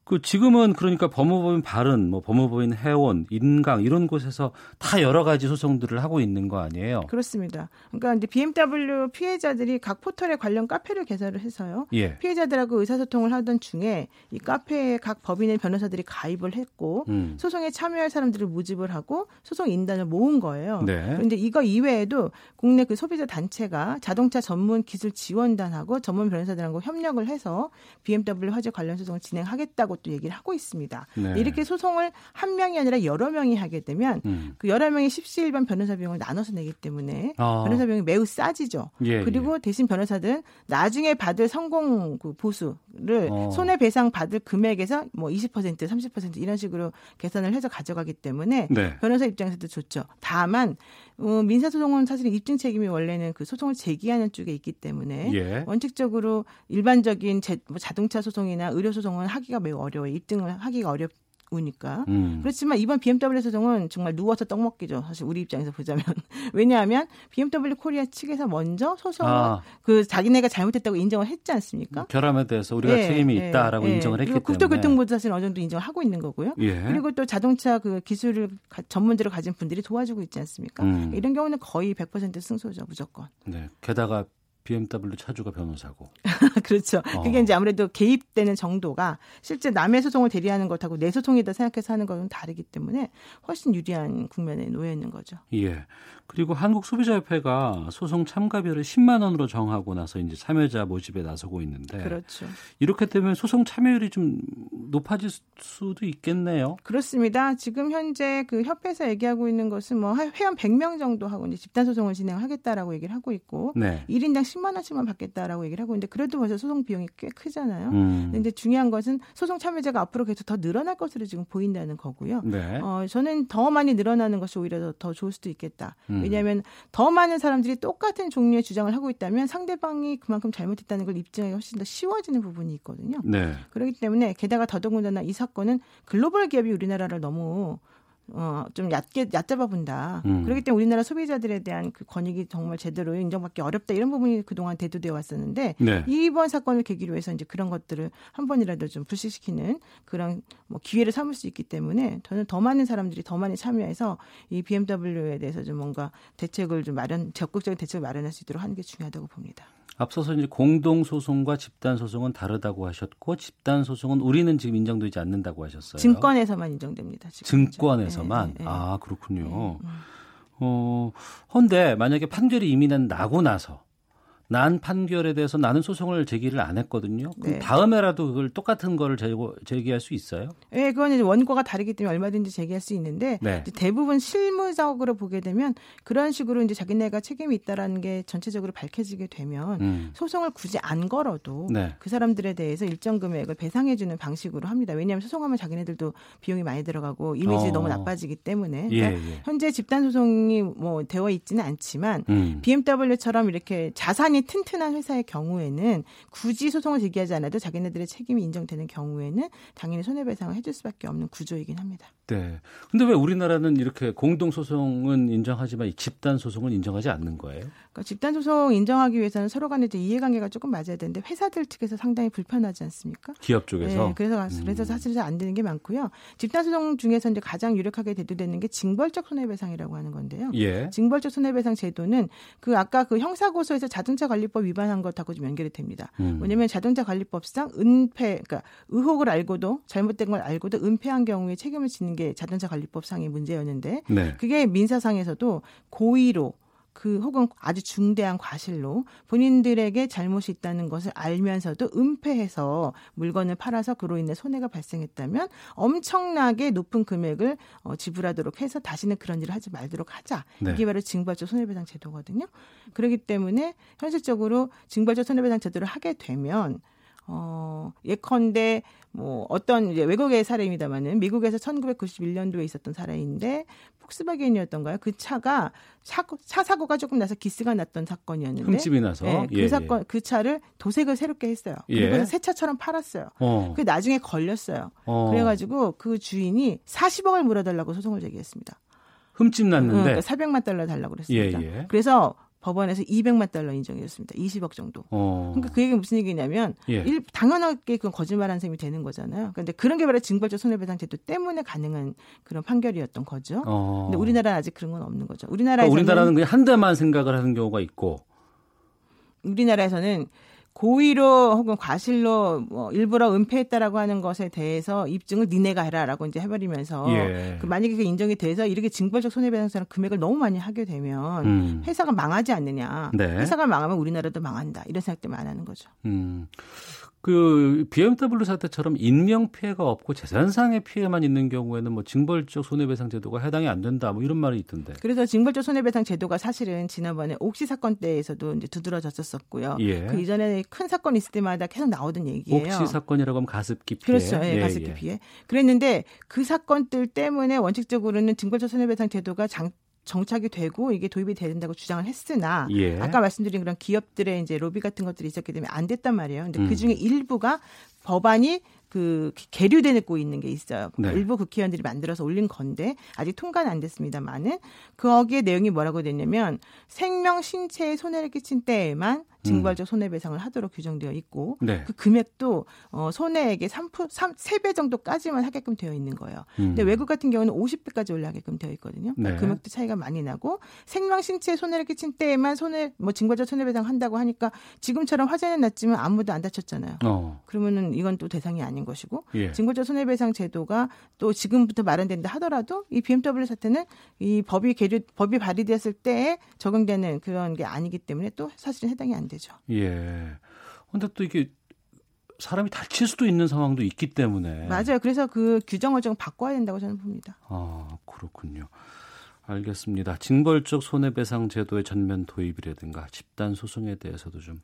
그 지금은 그러니까 법무법인 발은 뭐 법무법인 해원, 인강 이런 곳에서 다 여러 가지 소송들을 하고 있는 거 아니에요? 그렇습니다. 그러니까 이제 BMW 피해자들이 각 포털에 관련 카페를 개설을 해서요. 예. 피해자들하고 의사소통을 하던 중에 이 카페에 각 법인의 변호사들이 가입을 했고 음. 소송에 참여할 사람들을 모집을 하고 소송 인단을 모은 거예요. 네. 그런데 이거 이외에도 국내 그 소비자 단체가 자동차 전문 기술 지원단하고 전문 변호사들하고 협력을 해서 BMW 화재 관련 소송을 진행하겠다고 또 얘기를 하고 있습니다. 네. 이렇게 소송을 한 명이 아니라 여러 명이 하게 되면 음. 그 여러 명이 십시일반 변호사 비용을 나눠서 내기 때문에 아. 변호사 비용이 매우 싸지죠. 예, 그리고 대신 변호사들은 나중에 받을 성공 그 보수를 어. 손해 배상 받을 금액에서 뭐 20% 30% 이런 식으로 계산을 해서 가져가기 때문에 네. 변호사 입장에서도 좋죠. 다만 어, 민사소송은 사실 입증 책임이 원래는 그 소송을 제기하는 쪽에 있기 때문에 예. 원칙적으로 일반적인 제, 뭐 자동차 소송이나 의료 소송은 하기가 매우 어려워요. 입증을 하기가 어렵 으니까. 음. 그렇지만 이번 BMW 소송은 정말 누워서 떡 먹기죠. 사실 우리 입장에서 보자면 왜냐하면 BMW 코리아 측에서 먼저 소송을 아. 그 자기네가 잘못했다고 인정을 했지 않습니까? 결함에 대해서 우리가 예, 책임이 예, 있다라고 예. 인정을 했기 때문에 국토교통부도 사실 어느 정도 인정을 하고 있는 거고요. 예. 그리고 또 자동차 그 기술을 가- 전문대로 가진 분들이 도와주고 있지 않습니까? 음. 이런 경우는 거의 100% 승소죠, 무조건. 네. 게다가 BMW 차주가 변호사고. 그렇죠. 어. 그게 이제 아무래도 개입되는 정도가 실제 남의 소송을 대리하는 것하고 내 소송이다 생각해서 하는 것은 다르기 때문에 훨씬 유리한 국면에 놓여 있는 거죠. 예. 그리고 한국소비자협회가 소송 참가비를 10만 원으로 정하고 나서 이제 참여자 모집에 나서고 있는데 그렇죠. 이렇게 되면 소송 참여율이 좀 높아질 수도 있겠네요. 그렇습니다. 지금 현재 그 협회에서 얘기하고 있는 것은 뭐한 회원 100명 정도 하고 이제 집단 소송을 진행하겠다라고 얘기를 하고 있고 네. 1인당 10만 원씩만 받겠다라고 얘기를 하고 있는데 그래도 벌써 소송 비용이 꽤 크잖아요. 음. 근데 중요한 것은 소송 참여자가 앞으로 계속 더 늘어날 것으로 지금 보인다는 거고요. 네. 어, 저는 더 많이 늘어나는 것이 오히려 더, 더 좋을 수도 있겠다. 음. 왜냐하면 더 많은 사람들이 똑같은 종류의 주장을 하고 있다면 상대방이 그만큼 잘못했다는 걸 입증하기 훨씬 더 쉬워지는 부분이 있거든요. 네. 그렇기 때문에 게다가 더더군다나 이 사건은 글로벌 기업이 우리나라를 너무 어, 좀 얕게, 얕잡아 본다. 음. 그렇기 때문에 우리나라 소비자들에 대한 그 권익이 정말 제대로 인정받기 어렵다. 이런 부분이 그동안 대두되어 왔었는데 네. 이번 사건을 계기로 해서 이제 그런 것들을 한 번이라도 좀 불식시키는 그런 뭐 기회를 삼을 수 있기 때문에 저는 더 많은 사람들이 더 많이 참여해서 이 BMW에 대해서 좀 뭔가 대책을 좀 마련, 적극적인 대책을 마련할 수 있도록 하는 게 중요하다고 봅니다. 앞서서 이제 공동 소송과 집단 소송은 다르다고 하셨고 집단 소송은 우리는 지금 인정되지 않는다고 하셨어요. 증권에서만 인정됩니다. 지금 증권에서만 네, 네, 네. 아 그렇군요. 음. 어 헌데 만약에 판결이 이미 난 나고 나서 난 판결에 대해서 나는 소송을 제기를 안 했거든요. 그럼 네. 다음에라도 그걸 똑같은 거를 제고, 제기할 수 있어요? 예, 그건 이제 원고가 다르기 때문에 얼마든지 제기할 수 있는데 네. 대부분 실무적으로 보게 되면 그런 식으로 이제 자기네가 책임이 있다라는 게 전체적으로 밝혀지게 되면 음. 소송을 굳이 안 걸어도 네. 그 사람들에 대해서 일정 금액을 배상해 주는 방식으로 합니다. 왜냐하면 소송하면 자기네들도 비용이 많이 들어가고 이미지 어. 너무 나빠지기 때문에 예, 그러니까 예. 현재 집단 소송이 뭐 되어 있지는 않지만 음. BMW처럼 이렇게 자산이 튼튼한 회사의 경우에는 굳이 소송을 제기하지 않아도 자기네들의 책임이 인정되는 경우에는 당연히 손해배상을 해줄 수밖에 없는 구조이긴 합니다. 네. 근데 왜 우리나라는 이렇게 공동 소송은 인정하지만 이 집단 소송은 인정하지 않는 거예요? 그러니까 집단 소송 인정하기 위해서는 서로 간에 이제 이해관계가 조금 맞아야 되는데 회사들 측에서 상당히 불편하지 않습니까? 기업 쪽에서. 네, 그래서 그래서 사실 안 되는 게 많고요. 집단 소송 중에서 이제 가장 유력하게 대두되는 게 징벌적 손해배상이라고 하는 건데요. 예. 징벌적 손해배상 제도는 그 아까 그 형사 고소에서 자동차 관리법 위반한 것하고 좀 연결이 됩니다. 음. 왜냐하면 자동차 관리법상 은폐, 그러니까 의혹을 알고도 잘못된 걸 알고도 은폐한 경우에 책임을 지는 게 자동차 관리법상의 문제였는데 네. 그게 민사상에서도 고의로 그 혹은 아주 중대한 과실로 본인들에게 잘못이 있다는 것을 알면서도 은폐해서 물건을 팔아서 그로 인해 손해가 발생했다면 엄청나게 높은 금액을 어, 지불하도록 해서 다시는 그런 일을 하지 말도록 하자. 네. 이게 바로 징벌적 손해배상 제도거든요. 그렇기 때문에 현실적으로 징벌적 손해배상 제도를 하게 되면 어, 예컨대 뭐 어떤 이제 외국의 사례입니다만은 미국에서 1991년도에 있었던 사례인데 폭스바겐이었던가요? 그 차가 사고, 차 사고가 조금 나서 기스가 났던 사건이었는데 흠집이 나서 네, 그 예, 사건 예. 그 차를 도색을 새롭게 했어요. 예. 그리고 새 차처럼 팔았어요. 어. 그 나중에 걸렸어요. 어. 그래가지고 그 주인이 40억을 물어달라고 소송을 제기했습니다. 흠집 났는데 그러니까 400만 달러 달라고 그랬습니다. 예, 예. 그래서 법원에서 200만 달러 인정했습니다. 20억 정도. 어. 그러니까 그 얘기 무슨 얘기냐면 예. 일, 당연하게 그건 거짓말한 셈이 되는 거잖아요. 근데 그런 게 바로 징벌적 손해배상 제도 때문에 가능한 그런 판결이었던 거죠. 어. 근데 우리나라는 아직 그런 건 없는 거죠. 그러니까 우리나라에서는 우리나라는 그냥 한 대만 생각을 하는 경우가 있고 우리나라에서는 고의로 혹은 과실로 뭐 일부러 은폐했다라고 하는 것에 대해서 입증을 니네가 해라라고 이제 해버리면서 예. 그 만약에 그 인정이 돼서 이렇게 징벌적 손해배상처럼 금액을 너무 많이 하게 되면 음. 회사가 망하지 않느냐. 네. 회사가 망하면 우리나라도 망한다. 이런 생각 때문에 안 하는 거죠. 음. 그 BMW 사태처럼 인명 피해가 없고 재산상의 피해만 있는 경우에는 뭐 징벌적 손해배상 제도가 해당이 안 된다. 뭐 이런 말이 있던데. 그래서 징벌적 손해배상 제도가 사실은 지난번에 옥시 사건 때에서도 이제 두드러졌었었고요. 예. 그 이전에 큰 사건 있을 때마다 계속 나오던 얘기예요. 혹시 사건이라고 하면 가습기 피해. 그렇죠. 예, 가습기 피해. 그랬는데 그 사건들 때문에 원칙적으로는 징벌적 손해배상 제도가 장, 정착이 되고 이게 도입이 돼야 된다고 주장을 했으나 예. 아까 말씀드린 그런 기업들의 이제 로비 같은 것들이 있었기 때문에 안 됐단 말이에요. 근데 음. 그 중에 일부가 법안이 그 계류되고 있는 게 있어요. 네. 일부 국회의원들이 만들어서 올린 건데 아직 통과는 안 됐습니다만은 거기에 내용이 뭐라고 됐냐면 생명 신체에 손해를 끼친 때에만 징벌적 손해배상을 하도록 규정되어 있고 음. 네. 그 금액도 어 손해액의 3% 3, 3배 정도까지만 하게끔 되어 있는 거예요. 음. 근데 외국 같은 경우는 50배까지 올라가게끔 되어 있거든요. 그러니까 네. 금액도 차이가 많이 나고 생명 신체에 손해를 끼친 때에만 손해 뭐 징벌적 손해배상 한다고 하니까 지금처럼 화재는 났지만 아무도 안 다쳤잖아요. 어. 그러면은 이건 또 대상이 아닌 것이고 예. 징벌적 손해배상 제도가 또 지금부터 마련된다 하더라도 이 BMW 사태는 이 법이 계류 법이 발의되었을 때에 적용되는 그런 게 아니기 때문에 또 사실은 해당이 안 되죠. 예. 근데 또 이게 사람이 다칠 수도 있는 상황도 있기 때문에 맞아요. 그래서 그 규정을 좀 바꿔야 된다고 저는 봅니다. 아, 그렇군요. 알겠습니다. 징벌적 손해배상 제도의 전면 도입이라든가 집단 소송에 대해서도 좀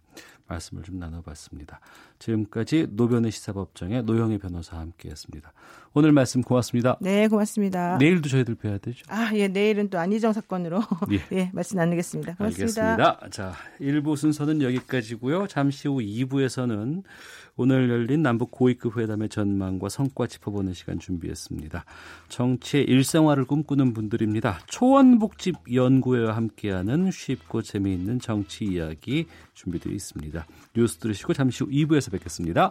말씀을 좀 나눠봤습니다. 지금까지 노변의 시사법정의 노영희 변호사와 함께했습니다. 오늘 말씀 고맙습니다. 네, 고맙습니다. 내일도 저희들 뵈야 되죠. 아, 예, 내일은 또 안희정 사건으로 예. 예, 말씀 나누겠습니다. 고맙습니다. 알겠습니다. 자, 1부 순서는 여기까지고요. 잠시 후 2부에서는 오늘 열린 남북 고위급 회담의 전망과 성과 짚어보는 시간 준비했습니다. 정치의 일상화를 꿈꾸는 분들입니다. 초원복집 연구회와 함께하는 쉽고 재미있는 정치 이야기 준비되어 있습니다. 뉴스 들으시고 잠시 후 2부에서 뵙겠습니다.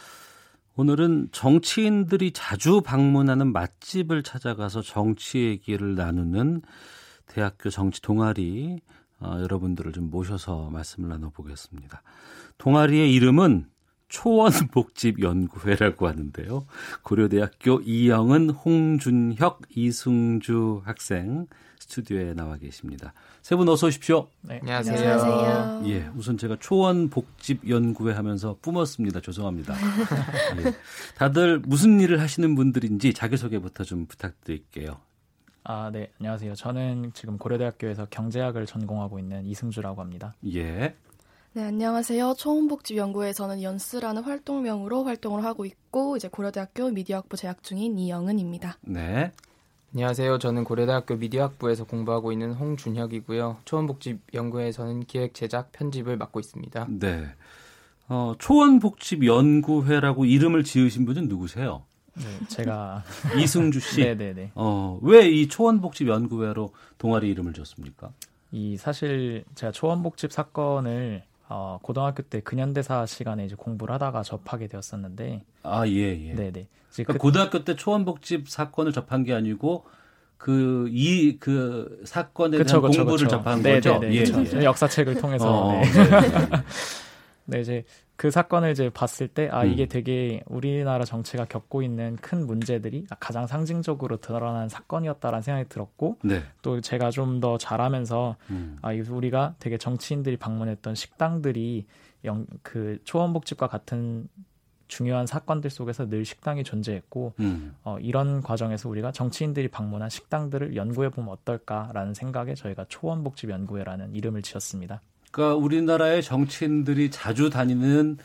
오늘은 정치인들이 자주 방문하는 맛집을 찾아가서 정치 얘기를 나누는 대학교 정치 동아리 어, 여러분들을 좀 모셔서 말씀을 나눠보겠습니다. 동아리의 이름은 초원복집연구회라고 하는데요. 고려대학교 이영은, 홍준혁, 이승주 학생 스튜디오에 나와 계십니다. 세 분 어서 오십시오. 네. 안녕하세요. 안녕하세요. 예, 우선 제가 초원 복집 연구회 하면서 뿜었습니다. 죄송합니다. 예, 다들 무슨 일을 하시는 분들인지 자기소개부터 좀 부탁드릴게요. 아, 네. 안녕하세요. 저는 지금 고려대학교에서 경제학을 전공하고 있는 이승주라고 합니다. 예. 네, 안녕하세요. 초원복지연구에서는 연스라는 활동명으로 활동을 하고 있고 이제 고려대학교 미디어학부 재학 중인 이영은입니다. 네. 안녕하세요. 저는 고려대학교 미디어학부에서 공부하고 있는 홍준혁이고요. 초원복지연구회에서는 기획, 제작, 편집을 맡고 있습니다. 네. 어, 초원복지연구회라고 이름을 지으신 분은 누구세요? 네, 제가 이승주 씨. 네네네. 어, 왜 이 초원복지연구회로 동아리 이름을 줬습니까? 이 사실 제가 초원복집 사건을 어, 고등학교 때 근현대사 시간에 이제 공부를 하다가 접하게 되었었는데 아, 예, 예. 네네. 그러니까 그, 고등학교 때 초원복집 사건을 접한 게 아니고 그 이그 사건에 그쵸, 대한 그쵸, 공부를 그쵸. 접한 네네네, 거죠. 네, 예, 그쵸. 예. 역사책을 통해서 어, 네. 네. 네, 이제 그 사건을 이제 봤을 때, 아, 음. 이게 되게 우리나라 정치가 겪고 있는 큰 문제들이 가장 상징적으로 드러난 사건이었다라는 생각이 들었고, 네. 또 제가 좀 더 잘하면서, 음. 아, 이 우리가 되게 정치인들이 방문했던 식당들이 영, 그 초원복집과 같은 중요한 사건들 속에서 늘 식당이 존재했고, 음. 어, 이런 과정에서 우리가 정치인들이 방문한 식당들을 연구해 보면 어떨까라는 생각에 저희가 초원복집 연구회라는 이름을 지었습니다. 그러니까 우리나라의 정치인들이 자주 다니는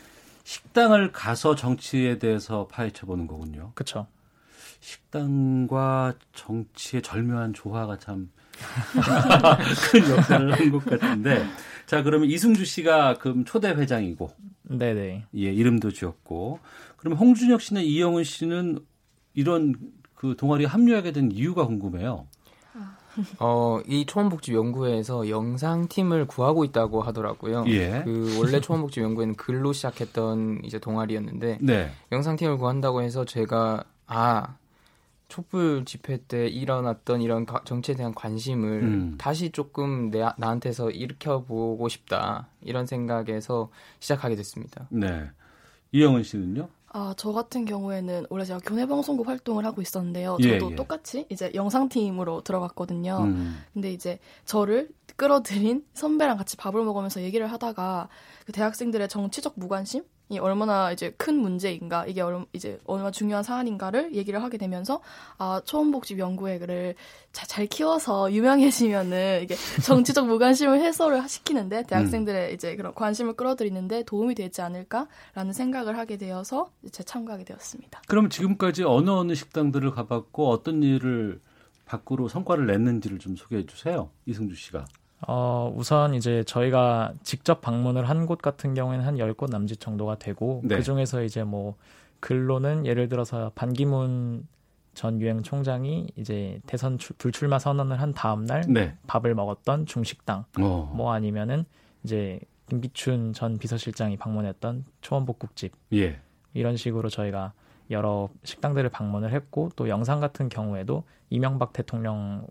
식당을 가서 정치에 대해서 파헤쳐 보는 거군요. 그렇죠. 식당과 정치의 절묘한 조화가 참 큰 역할을 한 것 같은데. 자, 그러면 이승주 씨가 그럼 초대 회장이고. 네네. 예, 이름도 지었고. 그러면 홍준혁 씨는 이영은 씨는 이런 그 동아리에 합류하게 된 이유가 궁금해요. 어, 이 초원복지 연구회에서 영상팀을 구하고 있다고 하더라고요. 예. 그 원래 초원복지 연구회는 글로 시작했던 이제 동아리였는데 네. 영상팀을 구한다고 해서 제가 아 촛불 집회 때 일어났던 이런 가- 정치에 대한 관심을 음. 다시 조금 내, 나한테서 일으켜보고 싶다 이런 생각에서 시작하게 됐습니다. 네. 이영은 씨는요? 아, 저 같은 경우에는 원래 제가 교내 방송국 활동을 하고 있었는데요. 예, 저도 예. 똑같이 이제 영상팀으로 들어갔거든요. 음. 근데 이제 저를 끌어들인 선배랑 같이 밥을 먹으면서 얘기를 하다가 그 대학생들의 정치적 무관심 이 얼마나 이제 큰 문제인가 이게 얼, 이제 얼마나 중요한 사안인가를 얘기를 하게 되면서 아 초원복집 연구회를 자, 잘 키워서 유명해지면은 이게 정치적 무관심을 해소를 시키는데 대학생들의 이제 그런 관심을 끌어들이는데 도움이 되지 않을까라는 생각을 하게 되어서 이제 참가하게 되었습니다. 그럼 지금까지 어느 어느 식당들을 가봤고 어떤 일을 밖으로 성과를 냈는지를 좀 소개해 주세요. 이승주 씨가. 어, 우선 이제 저희가 직접 방문을 한 곳 같은 경우에는 한 10곳 남짓 정도가 되고 네. 그 중에서 이제 뭐 근로는 예를 들어서 반기문 전 유엔 총장이 이제 대선 출- 불출마 선언을 한 다음 날 네. 밥을 먹었던 중식당 어. 뭐 아니면은 이제 김기춘 전 비서실장이 방문했던 초원복국집 예. 이런 식으로 저희가 여러 식당들을 방문을 했고 또 영상 같은 경우에도 이명박 대통령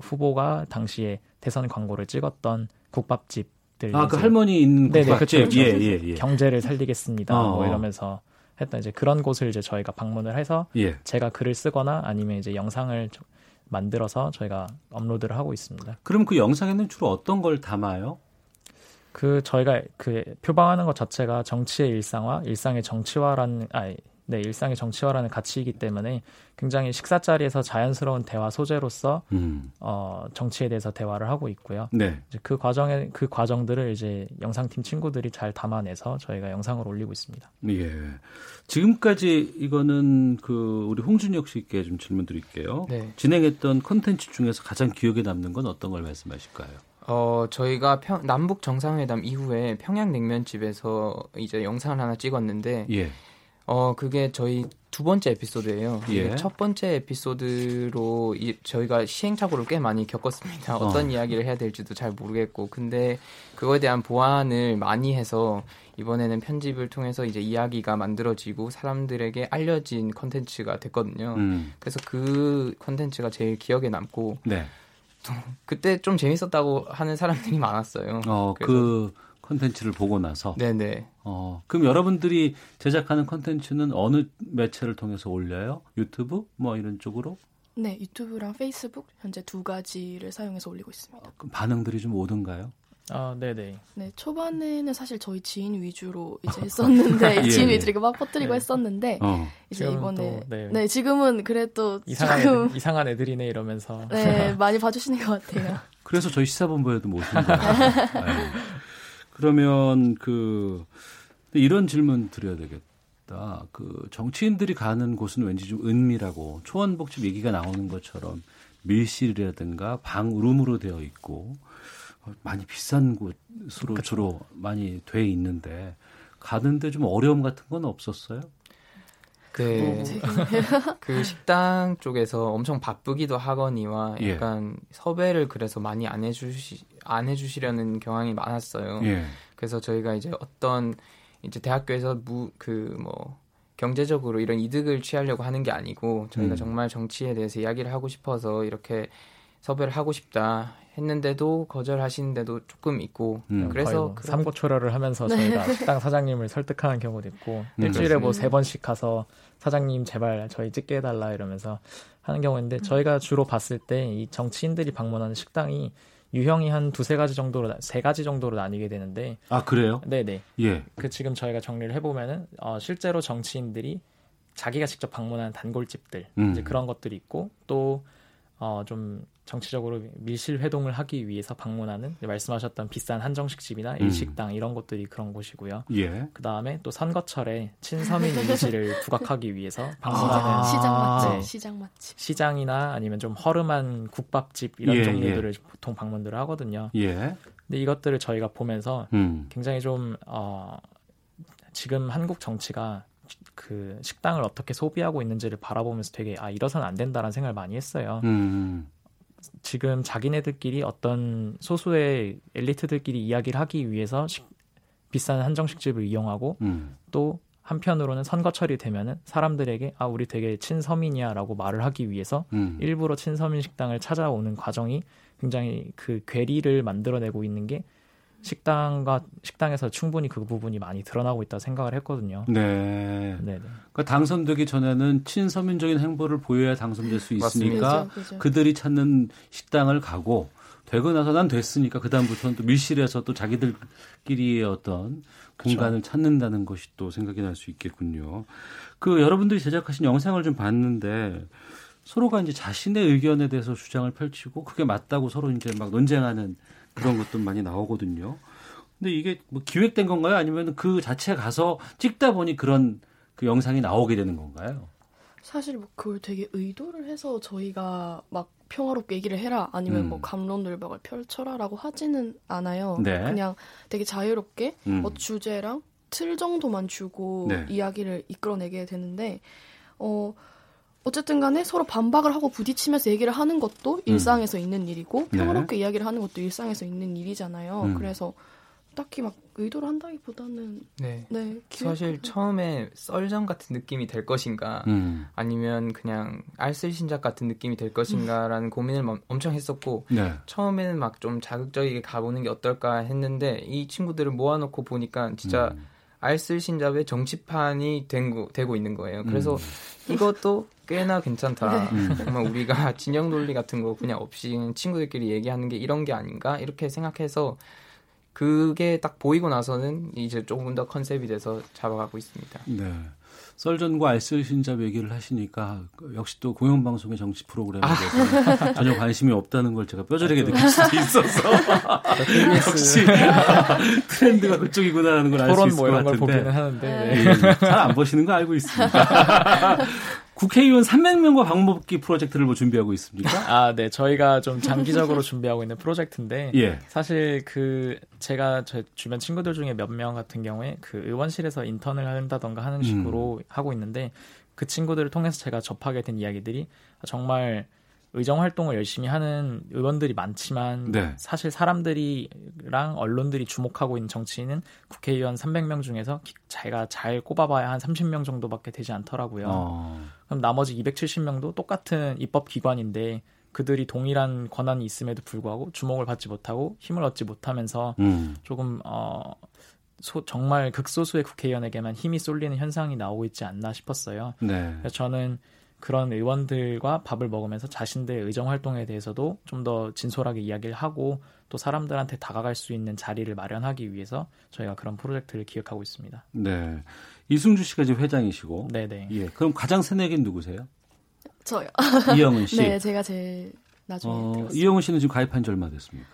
후보가 당시에 대선 광고를 찍었던 국밥집들 아, 그 이제- 할머니 있는 네네, 국밥집. 그쵸, 그쵸. 예, 예, 예. 경제를 살리겠습니다. 어, 뭐 어. 이러면서 했던 이제 그런 곳을 이제 저희가 방문을 해서 예. 제가 글을 쓰거나 아니면 이제 영상을 저- 만들어서 저희가 업로드를 하고 있습니다. 그럼 그 영상에는 주로 어떤 걸 담아요? 그 저희가 그 표방하는 것 자체가 정치의 일상화, 일상의 정치화라는 아 네, 일상의 정치화라는 가치이기 때문에 굉장히 식사 자리에서 자연스러운 대화 소재로서 음. 어, 정치에 대해서 대화를 하고 있고요. 네. 이제 그 과정에 그 과정들을 이제 영상팀 친구들이 잘 담아내서 저희가 영상을 올리고 있습니다. 예. 지금까지 이거는 그 우리 홍준혁 씨께 좀 질문 드릴게요. 네. 진행했던 콘텐츠 중에서 가장 기억에 남는 건 어떤 걸 말씀하실까요? 어, 저희가 평- 남북 정상회담 이후에 평양 냉면집에서 이제 영상을 하나 찍었는데 예. 어, 그게 저희 두 번째 에피소드예요. 예. 이게 첫 번째 에피소드로 이, 저희가 시행착오를 꽤 많이 겪었습니다. 어떤 어. 이야기를 해야 될지도 잘 모르겠고, 근데 그거에 대한 보완을 많이 해서 이번에는 편집을 통해서 이제 이야기가 만들어지고 사람들에게 알려진 컨텐츠가 됐거든요. 음. 그래서 그 컨텐츠가 제일 기억에 남고 네. 그때 좀 재밌었다고 하는 사람들이 많았어요. 어, 그 콘텐츠를 보고 나서 네네. 어, 그럼 여러분들이 제작하는 콘텐츠는 어느 매체를 통해서 올려요? 유튜브 뭐 이런 쪽으로? 네, 유튜브랑 페이스북 현재 두 가지를 사용해서 올리고 있습니다. 그럼 반응들이 좀 오던가요? 아, 네네. 네, 초반에는 사실 저희 지인 위주로 이제 했었는데 예, 지인 예. 위주로 막 퍼뜨리고 네. 했었는데 어. 이제 이번에 또, 네. 네. 지금은 그래도 이상한 조금 애들, 이상한 애들이네 이러면서 네 많이 봐주시는 것 같아요. 그래서 저희 시사본부에도 모신 거예요. 네. 그러면 그 이런 질문 드려야 되겠다. 그 정치인들이 가는 곳은 왠지 좀 은밀하고 초원복집 얘기가 나오는 것처럼 밀실이라든가 방 룸으로 되어 있고 많이 비싼 곳으로 그쵸. 주로 많이 돼 있는데 가는데 좀 어려움 같은 건 없었어요? 그, 그 식당 쪽에서 엄청 바쁘기도 하거니와 예. 약간 예. 섭외를 그래서 많이 안 해주시 안 해주시려는 경향이 많았어요. 예. 그래서 저희가 이제 어떤 이제 대학교에서 무 그 뭐 경제적으로 이런 이득을 취하려고 하는 게 아니고 저희가 음. 정말 정치에 대해서 이야기를 하고 싶어서 이렇게 섭외를 하고 싶다 했는데도 거절하시는 데도 조금 있고 음, 그래서 뭐 삼고초려를 하면서 네. 저희가 식당 사장님을 설득하는 경우도 있고 음, 일주일에 뭐 세 번씩 가서 사장님 제발 저희 찍게 해달라 이러면서 하는 경우인데 음. 저희가 주로 봤을 때 이 정치인들이 방문하는 식당이 유형이 한 두세 가지 정도로 세 가지 정도로 나뉘게 되는데 아 그래요? 네네 예. 그 지금 저희가 정리를 해보면은 어, 실제로 정치인들이 자기가 직접 방문한 단골집들 음. 이제 그런 것들이 있고 또 어, 좀 정치적으로 밀실 회동을 하기 위해서 방문하는 말씀하셨던 비싼 한정식 집이나 음. 일식당 이런 곳들이 그런 곳이고요. 예. 그 다음에 또 선거철에 친서민 이미지를 부각하기 위해서 방문하는 아~ 시장 맛집, 네. 시장 맛집, 시장이나 아니면 좀 허름한 국밥집 이런 예, 종류들을 예. 보통 방문들을 하거든요. 예. 근데 이것들을 저희가 보면서 음. 굉장히 좀 어, 지금 한국 정치가 그 식당을 어떻게 소비하고 있는지를 바라보면서 되게 아 이러선 안 된다라는 생각을 많이 했어요. 음. 지금 자기네들끼리 어떤 소수의 엘리트들끼리 이야기를 하기 위해서 식, 비싼 한정식집을 이용하고 음. 또 한편으로는 선거철이 되면은 사람들에게 아 우리 되게 친서민이야라고 말을 하기 위해서 음. 일부러 친서민 식당을 찾아오는 과정이 굉장히 그 괴리를 만들어내고 있는 게 식당과 식당에서 충분히 그 부분이 많이 드러나고 있다 생각을 했거든요. 네. 네. 그러니까 당선되기 전에는 친서민적인 행보를 보여야 당선될 수 있으니까 그죠, 그죠. 그들이 찾는 식당을 가고 되고 나서 난 됐으니까 그 다음부터는 또 밀실에서 또 자기들끼리의 어떤 공간을 그렇죠. 찾는다는 것이 또 생각이 날 수 있겠군요. 그 여러분들이 제작하신 영상을 좀 봤는데 서로가 이제 자신의 의견에 대해서 주장을 펼치고 그게 맞다고 서로 이제 막 논쟁하는 그런 것도 많이 나오거든요. 근데 이게 뭐 기획된 건가요? 아니면 그 자체 가서 찍다 보니 그런 그 영상이 나오게 되는 건가요? 사실 뭐 그걸 되게 의도를 해서 저희가 막 평화롭게 얘기를 해라 아니면 뭐 음. 뭐 감론을박을 펼쳐라라고 하지는 않아요. 네. 그냥 되게 자유롭게 음. 뭐 주제랑 틀 정도만 주고 네. 이야기를 이끌어내게 되는데 어 어쨌든 간에 서로 반박을 하고 부딪히면서 얘기를 하는 것도 음. 일상에서 있는 일이고 네. 평화롭게 네. 이야기를 하는 것도 일상에서 있는 일이잖아요. 음. 그래서 딱히 막 의도를 한다기보다는 네, 네 사실 처음에 썰전 같은 느낌이 될 것인가 음. 아니면 그냥 알쓸신작 같은 느낌이 될 것인가라는 고민을 엄청 했었고 네. 처음에는 막 좀 자극적이게 가보는 게 어떨까 했는데 이 친구들을 모아놓고 보니까 진짜 음. 알쓸신잡의 정치판이 된 되고 있는 거예요. 그래서 음. 이것도 꽤나 괜찮다. 네. 정말 우리가 진영 논리 같은 거 그냥 없이 친구들끼리 얘기하는 게 이런 게 아닌가 이렇게 생각해서 그게 딱 보이고 나서는 이제 조금 더 컨셉이 돼서 잡아가고 있습니다. 네. 썰전과 알쓸신잡 얘기를 하시니까 역시 또 공영방송의 정치 프로그램에 아. 대해서 아. 전혀 관심이 없다는 걸 제가 뼈저리게 느낄 수도 있어서 역시 트렌드가 그쪽이구나라는 걸 알 수 있을 뭐것 같은데 예, 잘안 보시는 거 알고 있습니다. 국회의원 300명과 방법기 프로젝트를 뭐 준비하고 있습니까? 아, 네. 저희가 좀 장기적으로 준비하고 있는 프로젝트인데 예. 사실 그 제가 제 주변 친구들 중에 몇 명 같은 경우에 그 의원실에서 인턴을 한다던가 하는 식으로 음. 하고 있는데 그 친구들을 통해서 제가 접하게 된 이야기들이 정말 의정 활동을 열심히 하는 의원들이 많지만 네. 사실 사람들이랑 언론들이 주목하고 있는 정치인은 국회의원 300명 중에서 자기가 잘 꼽아봐야 한 30명 정도밖에 되지 않더라고요. 어. 그럼 나머지 270명도 똑같은 입법 기관인데 그들이 동일한 권한이 있음에도 불구하고 주목을 받지 못하고 힘을 얻지 못하면서 음. 조금 어 소, 정말 극소수의 국회의원에게만 힘이 쏠리는 현상이 나오고 있지 않나 싶었어요. 네. 그래서 저는 그런 의원들과 밥을 먹으면서 자신들의 의정 활동에 대해서도 좀 더 진솔하게 이야기를 하고 또 사람들한테 다가갈 수 있는 자리를 마련하기 위해서 저희가 그런 프로젝트를 기획하고 있습니다. 네. 이승주 씨가 지금 회장이시고. 네네. 예. 그럼 가장 새내기는 누구세요? 저요. 이영은 씨. 네, 제가 제일 나중에 어, 이영은 씨는 지금 가입한 지 얼마 됐습니까?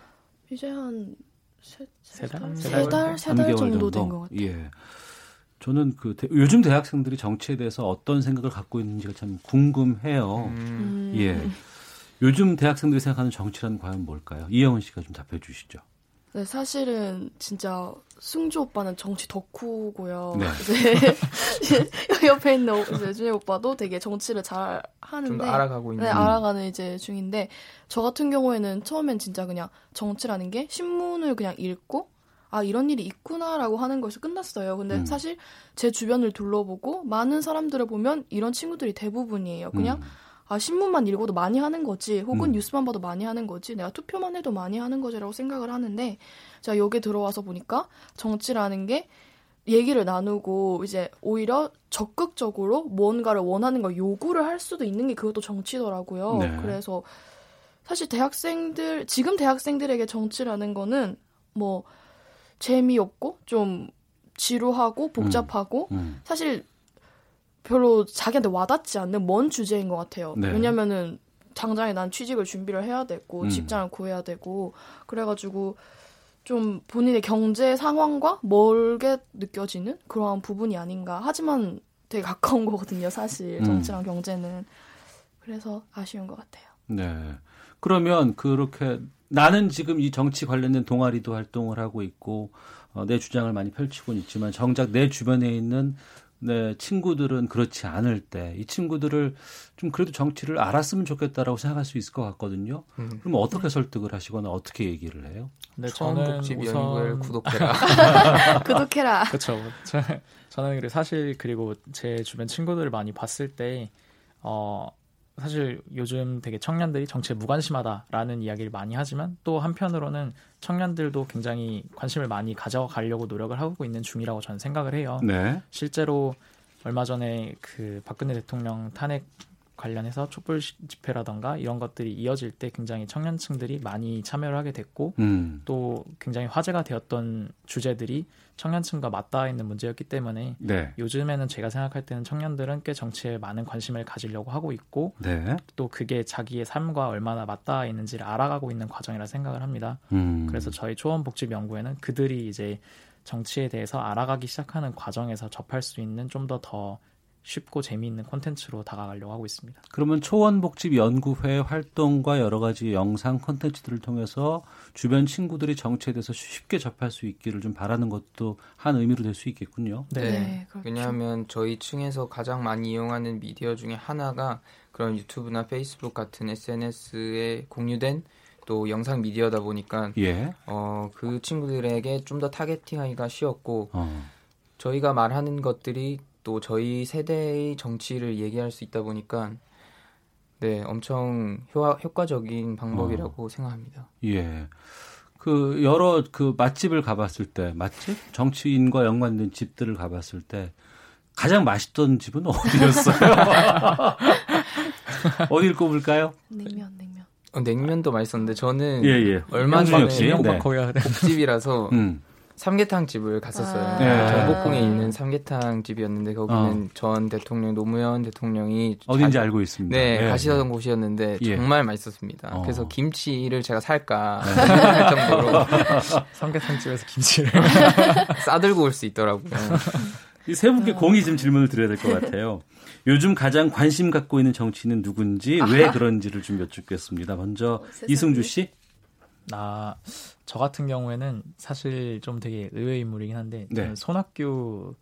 이제 한 세, 달? 세 달? 세달 정도 된 것 같아요. 예. 저는 그 대, 요즘 대학생들이 정치에 대해서 어떤 생각을 갖고 있는지가 참 궁금해요. 음. 예. 요즘 대학생들이 생각하는 정치란 과연 뭘까요? 이영은 씨가 좀 답해 주시죠. 네, 사실은 진짜 승주 오빠는 정치 덕후고요. 네. 이제 옆에 있는 이제 준혁 오빠도 되게 정치를 잘 하는데 알아가고 있는 네, 알아가는 이제 중인데 저 같은 경우에는 처음엔 진짜 그냥 정치라는 게 신문을 그냥 읽고 아 이런 일이 있구나라고 하는 것이 끝났어요. 근데 음. 사실 제 주변을 둘러보고 많은 사람들을 보면 이런 친구들이 대부분이에요. 그냥 음. 아 신문만 읽어도 많이 하는 거지 혹은 음. 뉴스만 봐도 많이 하는 거지 내가 투표만 해도 많이 하는 거지라고 생각을 하는데 제가 여기 들어와서 보니까 정치라는 게 얘기를 나누고 이제 오히려 적극적으로 뭔가를 원하는 걸 요구를 할 수도 있는 게 그것도 정치더라고요. 네. 그래서 사실 대학생들 지금 대학생들에게 정치라는 거는 뭐 재미없고 좀 지루하고 복잡하고 음. 음. 사실 별로 자기한테 와닿지 않는 먼 주제인 것 같아요. 네. 왜냐면은 당장에 난 취직을 준비를 해야 되고 음. 직장을 구해야 되고 그래가지고 좀 본인의 경제 상황과 멀게 느껴지는 그러한 부분이 아닌가. 하지만 되게 가까운 거거든요, 사실 음. 정치랑 음. 경제는. 그래서 아쉬운 것 같아요. 네. 그러면 그렇게 나는 지금 이 정치 관련된 동아리도 활동을 하고 있고 어, 내 주장을 많이 펼치고는 있지만 정작 내 주변에 있는 네, 친구들은 그렇지 않을 때 이 친구들을 좀 그래도 정치를 알았으면 좋겠다라고 생각할 수 있을 것 같거든요. 음. 그럼 어떻게 설득을 하시거나 어떻게 얘기를 해요? 네, 저는 우선 구독해라. 구독해라. 그렇죠. 저는 그리고 사실 그리고 제 주변 친구들을 많이 봤을 때 어, 사실 요즘 되게 청년들이 정치에 무관심하다라는 이야기를 많이 하지만 또 한편으로는 청년들도 굉장히 관심을 많이 가져가려고 노력을 하고 있는 중이라고 저는 생각을 해요. 네. 실제로 얼마 전에 그 박근혜 대통령 탄핵 관련해서 촛불 집회라던가 이런 것들이 이어질 때 굉장히 청년층들이 많이 참여를 하게 됐고 음. 또 굉장히 화제가 되었던 주제들이 청년층과 맞닿아 있는 문제였기 때문에 네. 요즘에는 제가 생각할 때는 청년들은 꽤 정치에 많은 관심을 가지려고 하고 있고 네. 또 그게 자기의 삶과 얼마나 맞닿아 있는지를 알아가고 있는 과정이라 생각을 합니다. 음. 그래서 저희 초원복집 연구에는 그들이 이제 정치에 대해서 알아가기 시작하는 과정에서 접할 수 있는 좀 더더 더 쉽고 재미있는 콘텐츠로 다가가려고 하고 있습니다. 그러면 초원복집 연구회 활동과 여러 가지 영상 콘텐츠들을 통해서 주변 친구들이 정치에 대해서 쉽게 접할 수 있기를 좀 바라는 것도 한 의미로 될 수 있겠군요. 네. 네 그렇죠. 왜냐하면 저희 층에서 가장 많이 이용하는 미디어 중에 하나가 그런 유튜브나 페이스북 같은 SNS에 공유된 또 영상 미디어다 보니까 예. 어, 그 친구들에게 좀 더 타겟팅하기가 쉬웠고 어. 저희가 말하는 것들이 또 저희 세대의 정치를 얘기할 수 있다 보니까 네, 엄청 효과, 효과적인 방법이라고 어. 생각합니다. 예. 그 여러 그 맛집을 가봤을 때 맛집 정치인과 연관된 집들을 가봤을 때 가장 맛있던 집은 어디였어요? 어딜 꼽을까요? 냉면, 냉면. 어, 냉면도 맛있었는데 저는 예, 예. 얼마 전에 네. 복집이라서 음. 삼계탕 집을 갔었어요. 아~ 네. 경복궁에 있는 삼계탕 집이었는데 거기는 어. 전 대통령 노무현 대통령이 어딘지 자, 알고 있습니다. 네, 네. 가시던 곳이었는데 예. 정말 맛있었습니다. 어. 그래서 김치를 제가 살까 네. 할 정도로 삼계탕 집에서 김치를 싸들고 올 수 있더라고요. 이세 분께 공이 좀 질문을 드려야 될 것 같아요. 요즘 가장 관심 갖고 있는 정치는 누군지 왜 그런지를 좀 여쭙겠습니다. 먼저 어, 이승주 씨. 아, 저 같은 경우에는 사실 좀 되게 의외의 인물이긴 한데 네. 손학규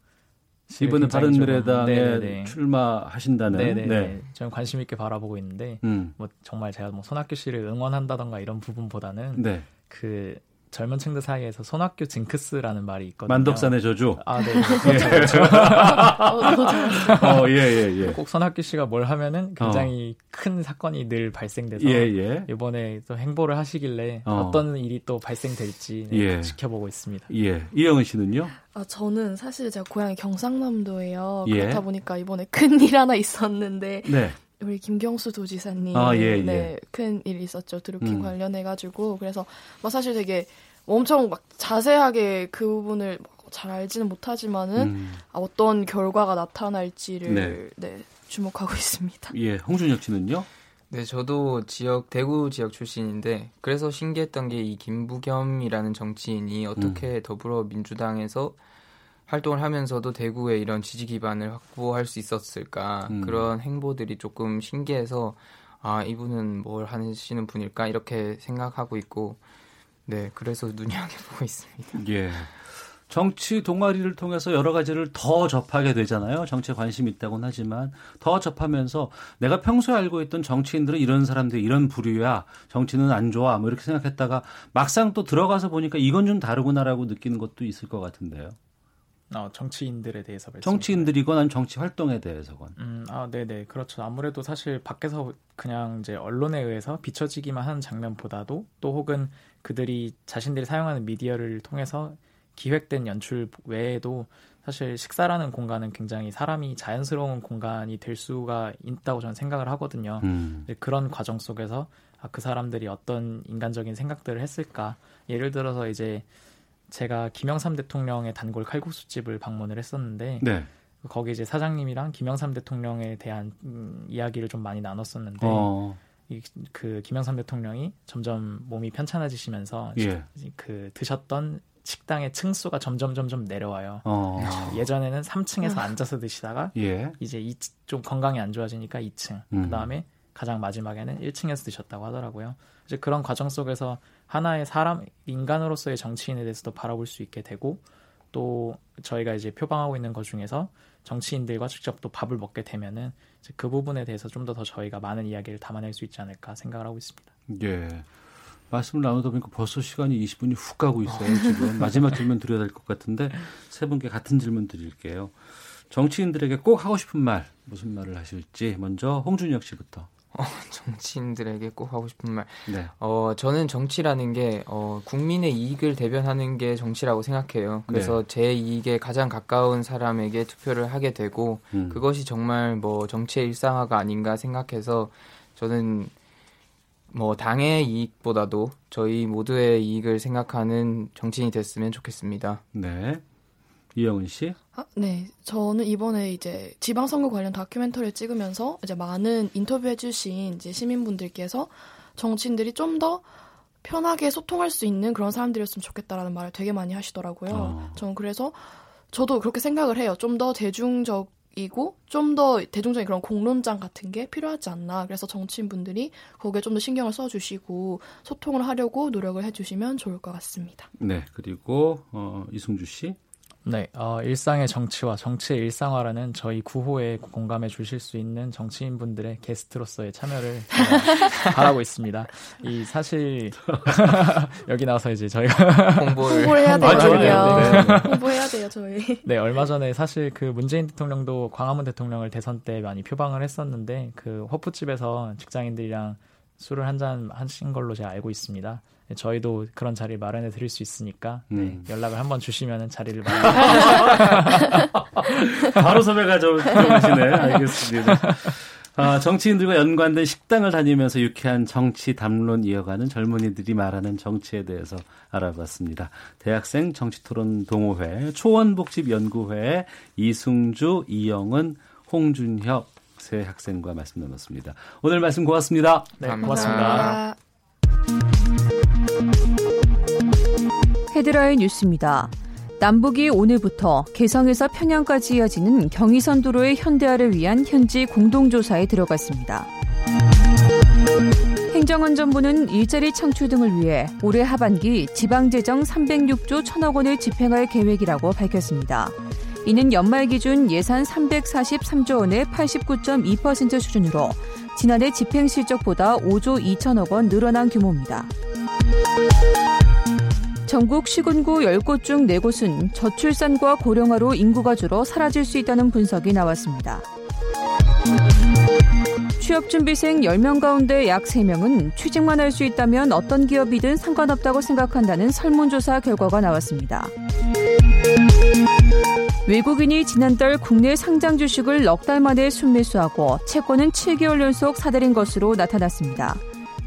이번에 바른미래당에 출마하신다는 네네 네. 저는 관심 있게 바라보고 있는데 음. 뭐 정말 제가 뭐 손학규 씨를 응원한다던가 이런 부분보다는 네. 그 젊은 층들 사이에서 손학규 징크스라는 말이 있거든요. 만덕산의 저주. 아, 네. 그렇죠. 어, 예, 예, 예. 꼭 손학규 씨가 뭘 하면은 굉장히 어. 큰 사건이 늘 발생돼서 예, 예. 이번에 또 행보를 하시길래 어. 떤 일이 또 발생될지 네, 예. 지켜보고 있습니다. 예. 이영은 씨는요? 아, 저는 사실 제가 고향이 경상남도예요. 예. 그렇다 보니까 이번에 큰 일 하나 있었는데 네. 우리 김경수 도지사님 아, 예, 예. 네, 큰 일이 있었죠. 드루킹 음. 관련해 가지고 그래서 뭐 사실 되게 엄청 막 자세하게 그 부분을 잘 알지는 못하지만은 음. 아, 어떤 결과가 나타날지를 네. 네, 주목하고 있습니다. 예, 홍준혁 씨는요? 네, 저도 지역 대구 지역 출신인데 그래서 신기했던 게 이 김부겸이라는 정치인이 어떻게 음. 더불어민주당에서 활동을 하면서도 대구에 이런 지지 기반을 확보할 수 있었을까 음. 그런 행보들이 조금 신기해서 아 이분은 뭘 하시는 분일까 이렇게 생각하고 있고 네 그래서 눈여겨보고 있습니다. 예. 정치 동아리를 통해서 여러 가지를 더 접하게 되잖아요. 정치에 관심이 있다고는 하지만 더 접하면서 내가 평소에 알고 있던 정치인들은 이런 사람들이 이런 부류야. 정치는 안 좋아. 뭐 이렇게 생각했다가 막상 또 들어가서 보니까 이건 좀 다르구나라고 느끼는 것도 있을 것 같은데요. 어, 정치인들에 대해서 정치인들이건 정치 활동에 대해서건. 음, 아, 네, 네, 그렇죠. 아무래도 사실 밖에서 그냥 이제 언론에 의해서 비춰지기만 하는 장면보다도 또 혹은 그들이 자신들이 사용하는 미디어를 통해서 기획된 연출 외에도 사실 식사라는 공간은 굉장히 사람이 자연스러운 공간이 될 수가 있다고 저는 생각을 하거든요. 음. 그런 과정 속에서 아, 그 사람들이 어떤 인간적인 생각들을 했을까? 예를 들어서 이제 제가 김영삼 대통령의 단골 칼국수집을 방문을 했었는데 네. 거기 이제 사장님이랑 김영삼 대통령에 대한 음, 이야기를 좀 많이 나눴었는데 어. 이, 그 김영삼 대통령이 점점 몸이 편찮아지시면서 예. 그 드셨던 식당의 층수가 점점 점점 내려와요. 어. 예전에는 3층에서 앉아서 드시다가 예. 이제 이, 좀 건강이 안 좋아지니까 2층. 음. 그다음에 가장 마지막에는 1층에서 드셨다고 하더라고요. 이제 그런 과정 속에서 하나의 사람 인간으로서의 정치인에 대해서도 바라볼 수 있게 되고 또 저희가 이제 표방하고 있는 것 중에서 정치인들과 직접 또 밥을 먹게 되면은 그 부분에 대해서 좀 더 더 저희가 많은 이야기를 담아낼 수 있지 않을까 생각을 하고 있습니다. 예. 말씀을 나누다 보니까 벌써 시간이 20분이 훅 가고 있어요. 지금 마지막 질문 드려야 될 것 같은데 세 분께 같은 질문 드릴게요. 정치인들에게 꼭 하고 싶은 말 무슨 말을 하실지 먼저 홍준혁 씨부터. 어, 정치인들에게 꼭 하고 싶은 말. 네. 어, 저는 정치라는 게 어, 국민의 이익을 대변하는 게 정치라고 생각해요. 그래서 네. 제 이익에 가장 가까운 사람에게 투표를 하게 되고 음. 그것이 정말 뭐 정치의 일상화가 아닌가 생각해서 저는 뭐 당의 이익보다도 저희 모두의 이익을 생각하는 정치인이 됐으면 좋겠습니다. 네. 이영은 씨? 아, 네. 저는 이번에 이제 지방선거 관련 다큐멘터리를 찍으면서 이제 많은 인터뷰해주신 이제 시민분들께서 정치인들이 좀 더 편하게 소통할 수 있는 그런 사람들이었으면 좋겠다라는 말을 되게 많이 하시더라고요. 어. 저는 그래서 저도 그렇게 생각을 해요. 좀 더 대중적 이고 좀 더 대중적인 그런 공론장 같은 게 필요하지 않나. 그래서 정치인분들이 거기에 좀 더 신경을 써주시고 소통을 하려고 노력을 해주시면 좋을 것 같습니다. 네, 그리고 어, 이승주 씨. 네, 어, 일상의 정치와 정치의 일상화라는 저희 구호에 공감해 주실 수 있는 정치인분들의 게스트로서의 참여를 바라고 있습니다. 이 사실 여기 나와서 이제 저희가 홍보를 홍보해야 되거든요. 네, 네, 네. 홍보해야 돼요, 저희. 네, 얼마 전에 사실 그 문재인 대통령도 광화문 대통령을 대선 때 많이 표방을 했었는데 그 허프집에서 직장인들이랑 술을 한 잔 하신 걸로 제가 알고 있습니다. 네, 저희도 그런 자리를 마련해 드릴 수 있으니까 네, 음. 연락을 한번 주시면 자리를 마련해 바로 섭외가 좀 들어가시네. 알겠습니다. 아, 정치인들과 연관된 식당을 다니면서 유쾌한 정치 담론 이어가는 젊은이들이 말하는 정치에 대해서 알아봤습니다. 대학생 정치토론 동호회 초원복집연구회 이승주, 이영은, 홍준혁 세 학생과 말씀 나눴습니다. 오늘 말씀 고맙습니다. 네, 고맙습니다. 헤드라인 뉴스입니다. 남북이 오늘부터 개성에서 평양까지 이어지는 경의선 도로의 현대화를 위한 현지 공동조사에 들어갔습니다. 행정안전부는 일자리 창출 등을 위해 올해 하반기 지방재정 306조 1천억 원을 집행할 계획이라고 밝혔습니다. 이는 연말 기준 예산 343조 원의 89.2% 수준으로 지난해 집행 실적보다 5조 2천억 원 늘어난 규모입니다. 전국 시군구 10곳 중 4곳은 저출산과 고령화로 인구가 줄어 사라질 수 있다는 분석이 나왔습니다. 취업준비생 10명 가운데 약 3명은 취직만 할 수 있다면 어떤 기업이든 상관없다고 생각한다는 설문조사 결과가 나왔습니다. 외국인이 지난달 국내 상장 주식을 넉 달 만에 순매수하고 채권은 7개월 연속 사들인 것으로 나타났습니다.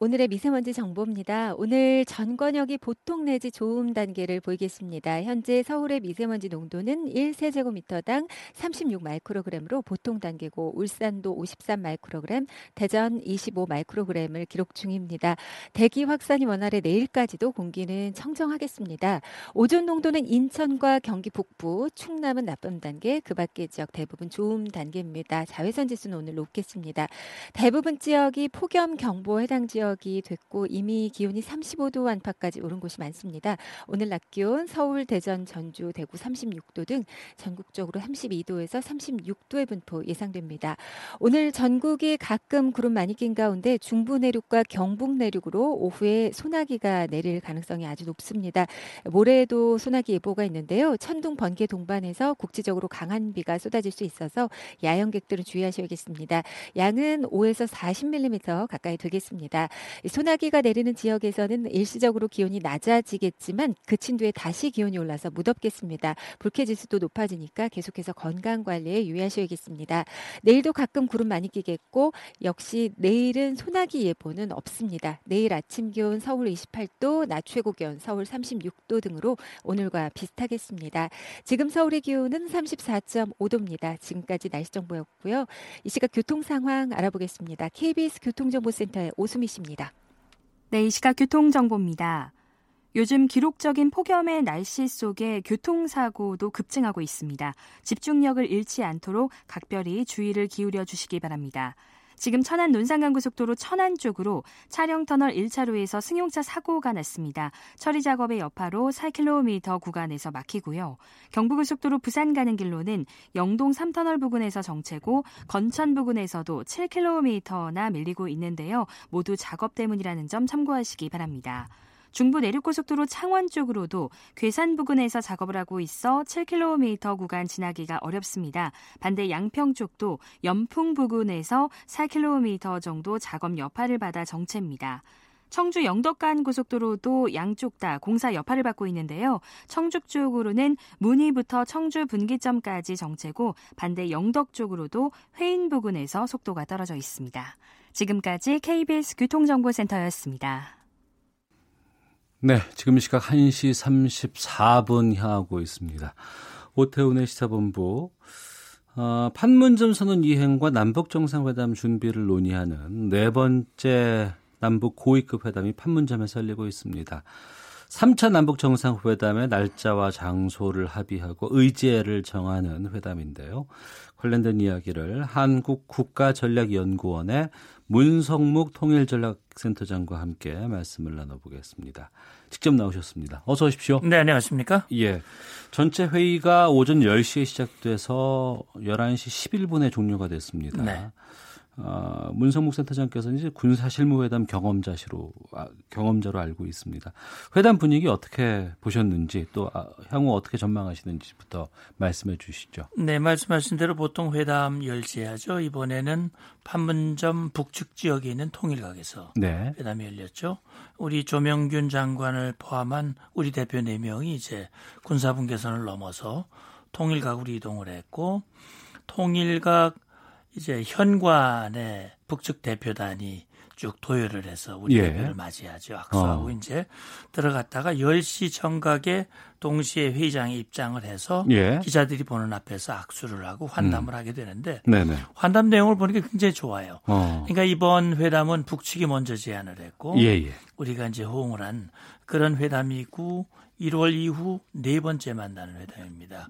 오늘의 미세먼지 정보입니다. 오늘 전 권역이 보통 내지 좋음 단계를 보이겠습니다. 현재 서울의 미세먼지 농도는 1세제곱미터당 36 마이크로그램으로 보통 단계고 울산도 53 마이크로그램, 대전 25 마이크로그램을 기록 중입니다. 대기 확산이 원활해 내일까지도 공기는 청정하겠습니다. 오존 농도는 인천과 경기 북부, 충남은 나쁨 단계, 그 밖의 지역 대부분 좋음 단계입니다. 자외선 지수는 오늘 높겠습니다. 대부분 지역이 폭염 경보 해당 지역 지역이 됐고 이미 기온이 35도 안팎까지 오른 곳이 많습니다. 오늘 낮 기온 서울, 대전, 전주, 대구 36도 등 전국적으로 32도에서 36도의 분포 예상됩니다. 오늘 전국이 가끔 구름 많이 낀 가운데 중부 내륙과 경북 내륙으로 오후에 소나기가 내릴 가능성이 아주 높습니다. 모레에도 소나기 예보가 있는데요. 천둥 번개 동반해서 국지적으로 강한 비가 쏟아질 수 있어서 야영객들은 주의하셔야겠습니다. 양은 5에서 40mm 가까이 되겠습니다. 소나기가 내리는 지역에서는 일시적으로 기온이 낮아지겠지만 그친 뒤에 다시 기온이 올라서 무덥겠습니다. 불쾌지수도 높아지니까 계속해서 건강 관리에 유의하셔야겠습니다. 내일도 가끔 구름 많이 끼겠고 역시 내일은 소나기 예보는 없습니다. 내일 아침 기온 서울 28도, 낮 최고 기온 서울 36도 등으로 오늘과 비슷하겠습니다. 지금 서울의 기온은 34.5도입니다. 지금까지 날씨 정보였고요. 이 시각 교통 상황 알아보겠습니다. KBS 교통정보센터의 오수미 씨입니다. 있습니다. 네, 이 시각 교통정보입니다. 요즘 기록적인 폭염의 날씨 속에 교통사고도 급증하고 있습니다. 집중력을 잃지 않도록 각별히 주의를 기울여 주시기 바랍니다. 지금 천안 논산간고속도로 천안 쪽으로 차량 터널 1차로에서 승용차 사고가 났습니다. 처리 작업의 여파로 4km 구간에서 막히고요. 경부고속도로 부산 가는 길로는 영동 3터널 부근에서 정체고 건천 부근에서도 7km나 밀리고 있는데요. 모두 작업 때문이라는 점 참고하시기 바랍니다. 중부 내륙고속도로 창원 쪽으로도 괴산 부근에서 작업을 하고 있어 7km 구간 지나기가 어렵습니다. 반대 양평 쪽도 연풍 부근에서 4km 정도 작업 여파를 받아 정체입니다. 청주 영덕간 고속도로도 양쪽 다 공사 여파를 받고 있는데요. 청주 쪽으로는 문의부터 청주 분기점까지 정체고 반대 영덕 쪽으로도 회인 부근에서 속도가 떨어져 있습니다. 지금까지 KBS 교통정보센터였습니다. 네, 지금 시각 1시 34분 향하고 있습니다. 오태훈의 시사본부 어, 판문점 선언 이행과 남북 정상회담 준비를 논의하는 네 번째 남북 고위급 회담이 판문점에서 열리고 있습니다. 3차 남북 정상회담의 날짜와 장소를 합의하고 의제를 정하는 회담인데요. 관련된 이야기를 한국 국가전략연구원의 문성묵 통일전략센터장과 함께 말씀을 나눠보겠습니다. 직접 나오셨습니다. 어서 오십시오. 네, 안녕하십니까? 예. 전체 회의가 오전 10시에 시작돼서 11시 11분에 종료가 됐습니다. 네. 어, 문성묵 센터장께서는 이제 군사 실무회담 경험자시로 아, 경험자로 알고 있습니다. 회담 분위기 어떻게 보셨는지 또 아, 향후 어떻게 전망하시는지부터 말씀해 주시죠. 네, 말씀하신 대로 보통 회담 열지하죠. 이번에는 판문점 북측 지역에 있는 통일각에서 네. 회담이 열렸죠. 우리 조명균 장관을 포함한 우리 대표 4명이 이제 군사분 계선을 넘어서 통일각으로 이동을 했고 통일각 이제 현관에 북측 대표단이 쭉 도열을 해서 우리 예. 대표를 맞이하죠. 악수하고 어. 이제 들어갔다가 10시 정각에 동시에 회의장에 입장을 해서 예. 기자들이 보는 앞에서 악수를 하고 환담을 음. 하게 되는데 네네. 환담 내용을 보니까 굉장히 좋아요. 어. 그러니까 이번 회담은 북측이 먼저 제안을 했고 예예. 예. 우리가 이제 호응을 한 그런 회담이고 1월 이후 네 번째 만나는 회담입니다.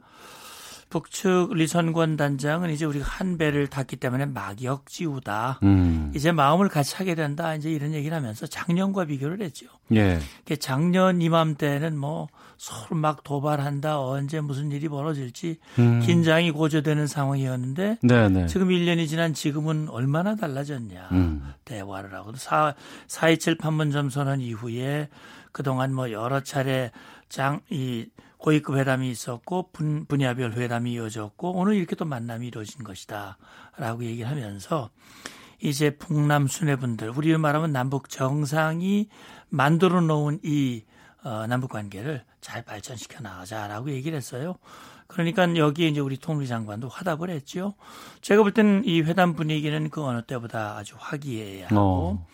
북측 리선권 단장은 이제 우리가 한 배를 탔기 때문에 막역지우다. 음. 이제 마음을 같이 하게 된다. 이제 이런 얘기를 하면서 작년과 비교를 했죠. 예. 작년 이맘때는 뭐 서로 막 도발한다. 언제 무슨 일이 벌어질지 음. 긴장이 고조되는 상황이었는데 네네. 네. 지금 1년이 지난 지금은 얼마나 달라졌냐. 음. 대화를 하고 4, 4.27 판문점 선언 이후에 그동안 뭐 여러 차례 장, 이 고위급 회담이 있었고 분, 분야별 회담이 이어졌고 오늘 이렇게 또 만남이 이루어진 것이다라고 얘기를 하면서 이제 북남 수뇌분들 우리 말하면 남북 정상이 만들어 놓은 이 어, 남북 관계를 잘 발전시켜 나가자라고 얘기를 했어요. 그러니까 여기에 이제 우리 통일 장관도 화답을 했죠. 제가 볼 때는 이 회담 분위기는 그 어느 때보다 아주 화기애애하고 어.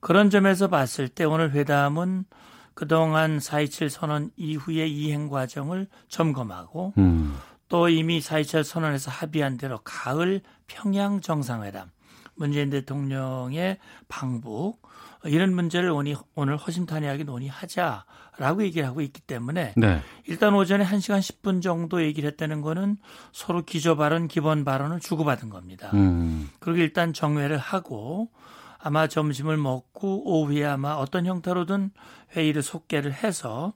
그런 점에서 봤을 때 오늘 회담은 그동안 4.27 선언 이후의 이행 과정을 점검하고 음. 또 이미 4.27 선언에서 합의한 대로 가을 평양 정상회담 문재인 대통령의 방북 이런 문제를 오늘 허심탄회하게 논의하자라고 얘기를 하고 있기 때문에 네. 일단 오전에 1시간 10분 정도 얘기를 했다는 거는 서로 기조 발언, 기본 발언을 주고받은 겁니다. 음. 그리고 일단 정회를 하고 아마 점심을 먹고 오후에 아마 어떤 형태로든 회의를 속개를 해서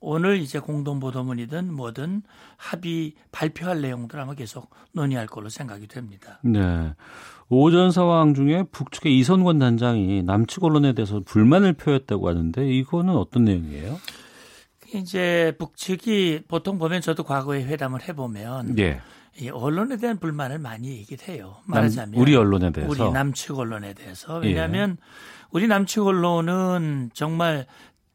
오늘 이제 공동보도문이든 뭐든 합의 발표할 내용들 아마 계속 논의할 걸로 생각이 됩니다. 네. 오전 상황 중에 북측의 이선권 단장이 남측 언론에 대해서 불만을 표했다고 하는데 이거는 어떤 내용이에요? 이제 북측이 보통 보면 저도 과거에 회담을 해보면 예. 이 언론에 대한 불만을 많이 얘기를 해요. 말하자면 우리 언론에 대해서 우리 남측 언론에 대해서 왜냐하면 예. 우리 남측 언론은 정말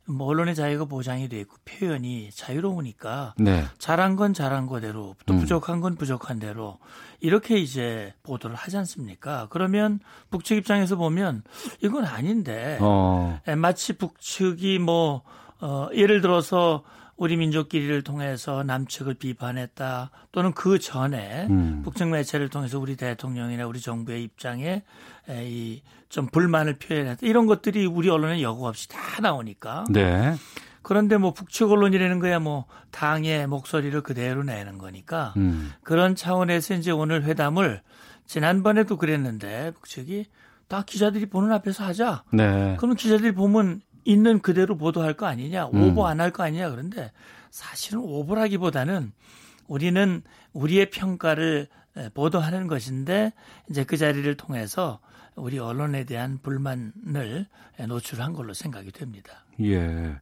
뭐 언론의 자유가 보장이 돼 있고 표현이 자유로우니까 네. 잘한 건 잘한 거대로 또 음. 부족한 건 부족한 대로 이렇게 이제 보도를 하지 않습니까? 그러면 북측 입장에서 보면 이건 아닌데 어. 마치 북측이 뭐 어, 예를 들어서 우리 민족끼리를 통해서 남측을 비판했다 또는 그 전에 음. 북측 매체를 통해서 우리 대통령이나 우리 정부의 입장에 이 좀 불만을 표현했다 이런 것들이 우리 언론에 여과 없이 다 나오니까. 네. 그런데 뭐 북측 언론이라는 거야 뭐 당의 목소리를 그대로 내는 거니까 음. 그런 차원에서 이제 오늘 회담을 지난번에도 그랬는데 북측이 다 기자들이 보는 앞에서 하자. 네. 그러면 기자들이 보면 있는 그대로 보도할 거 아니냐, 음. 오버 안 할 거 아니냐 그런데 사실은 오버라기보다는 우리는 우리의 평가를 보도하는 것인데 이제 그 자리를 통해서 우리 언론에 대한 불만을 노출한 걸로 생각이 됩니다. 예.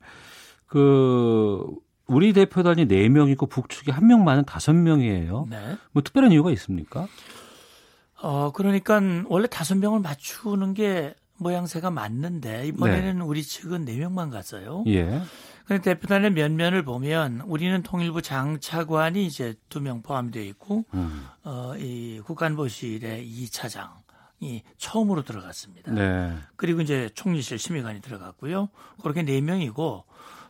그 우리 대표단이 4명이고 북측이 1명 많은 5명이에요. 네. 뭐 특별한 이유가 있습니까? 어, 그러니까 원래 5명을 맞추는 게 모양새가 맞는데 이번에는 네. 우리 측은 4명만 갔어요. 예. 근데 대표단의 면면을 보면 우리는 통일부 장차관이 이제 두 명 포함되어 있고 음. 어, 이 국간보실의 2차장이 처음으로 들어갔습니다. 네. 그리고 이제 총리실 심의관이 들어갔고요. 그렇게 4명이고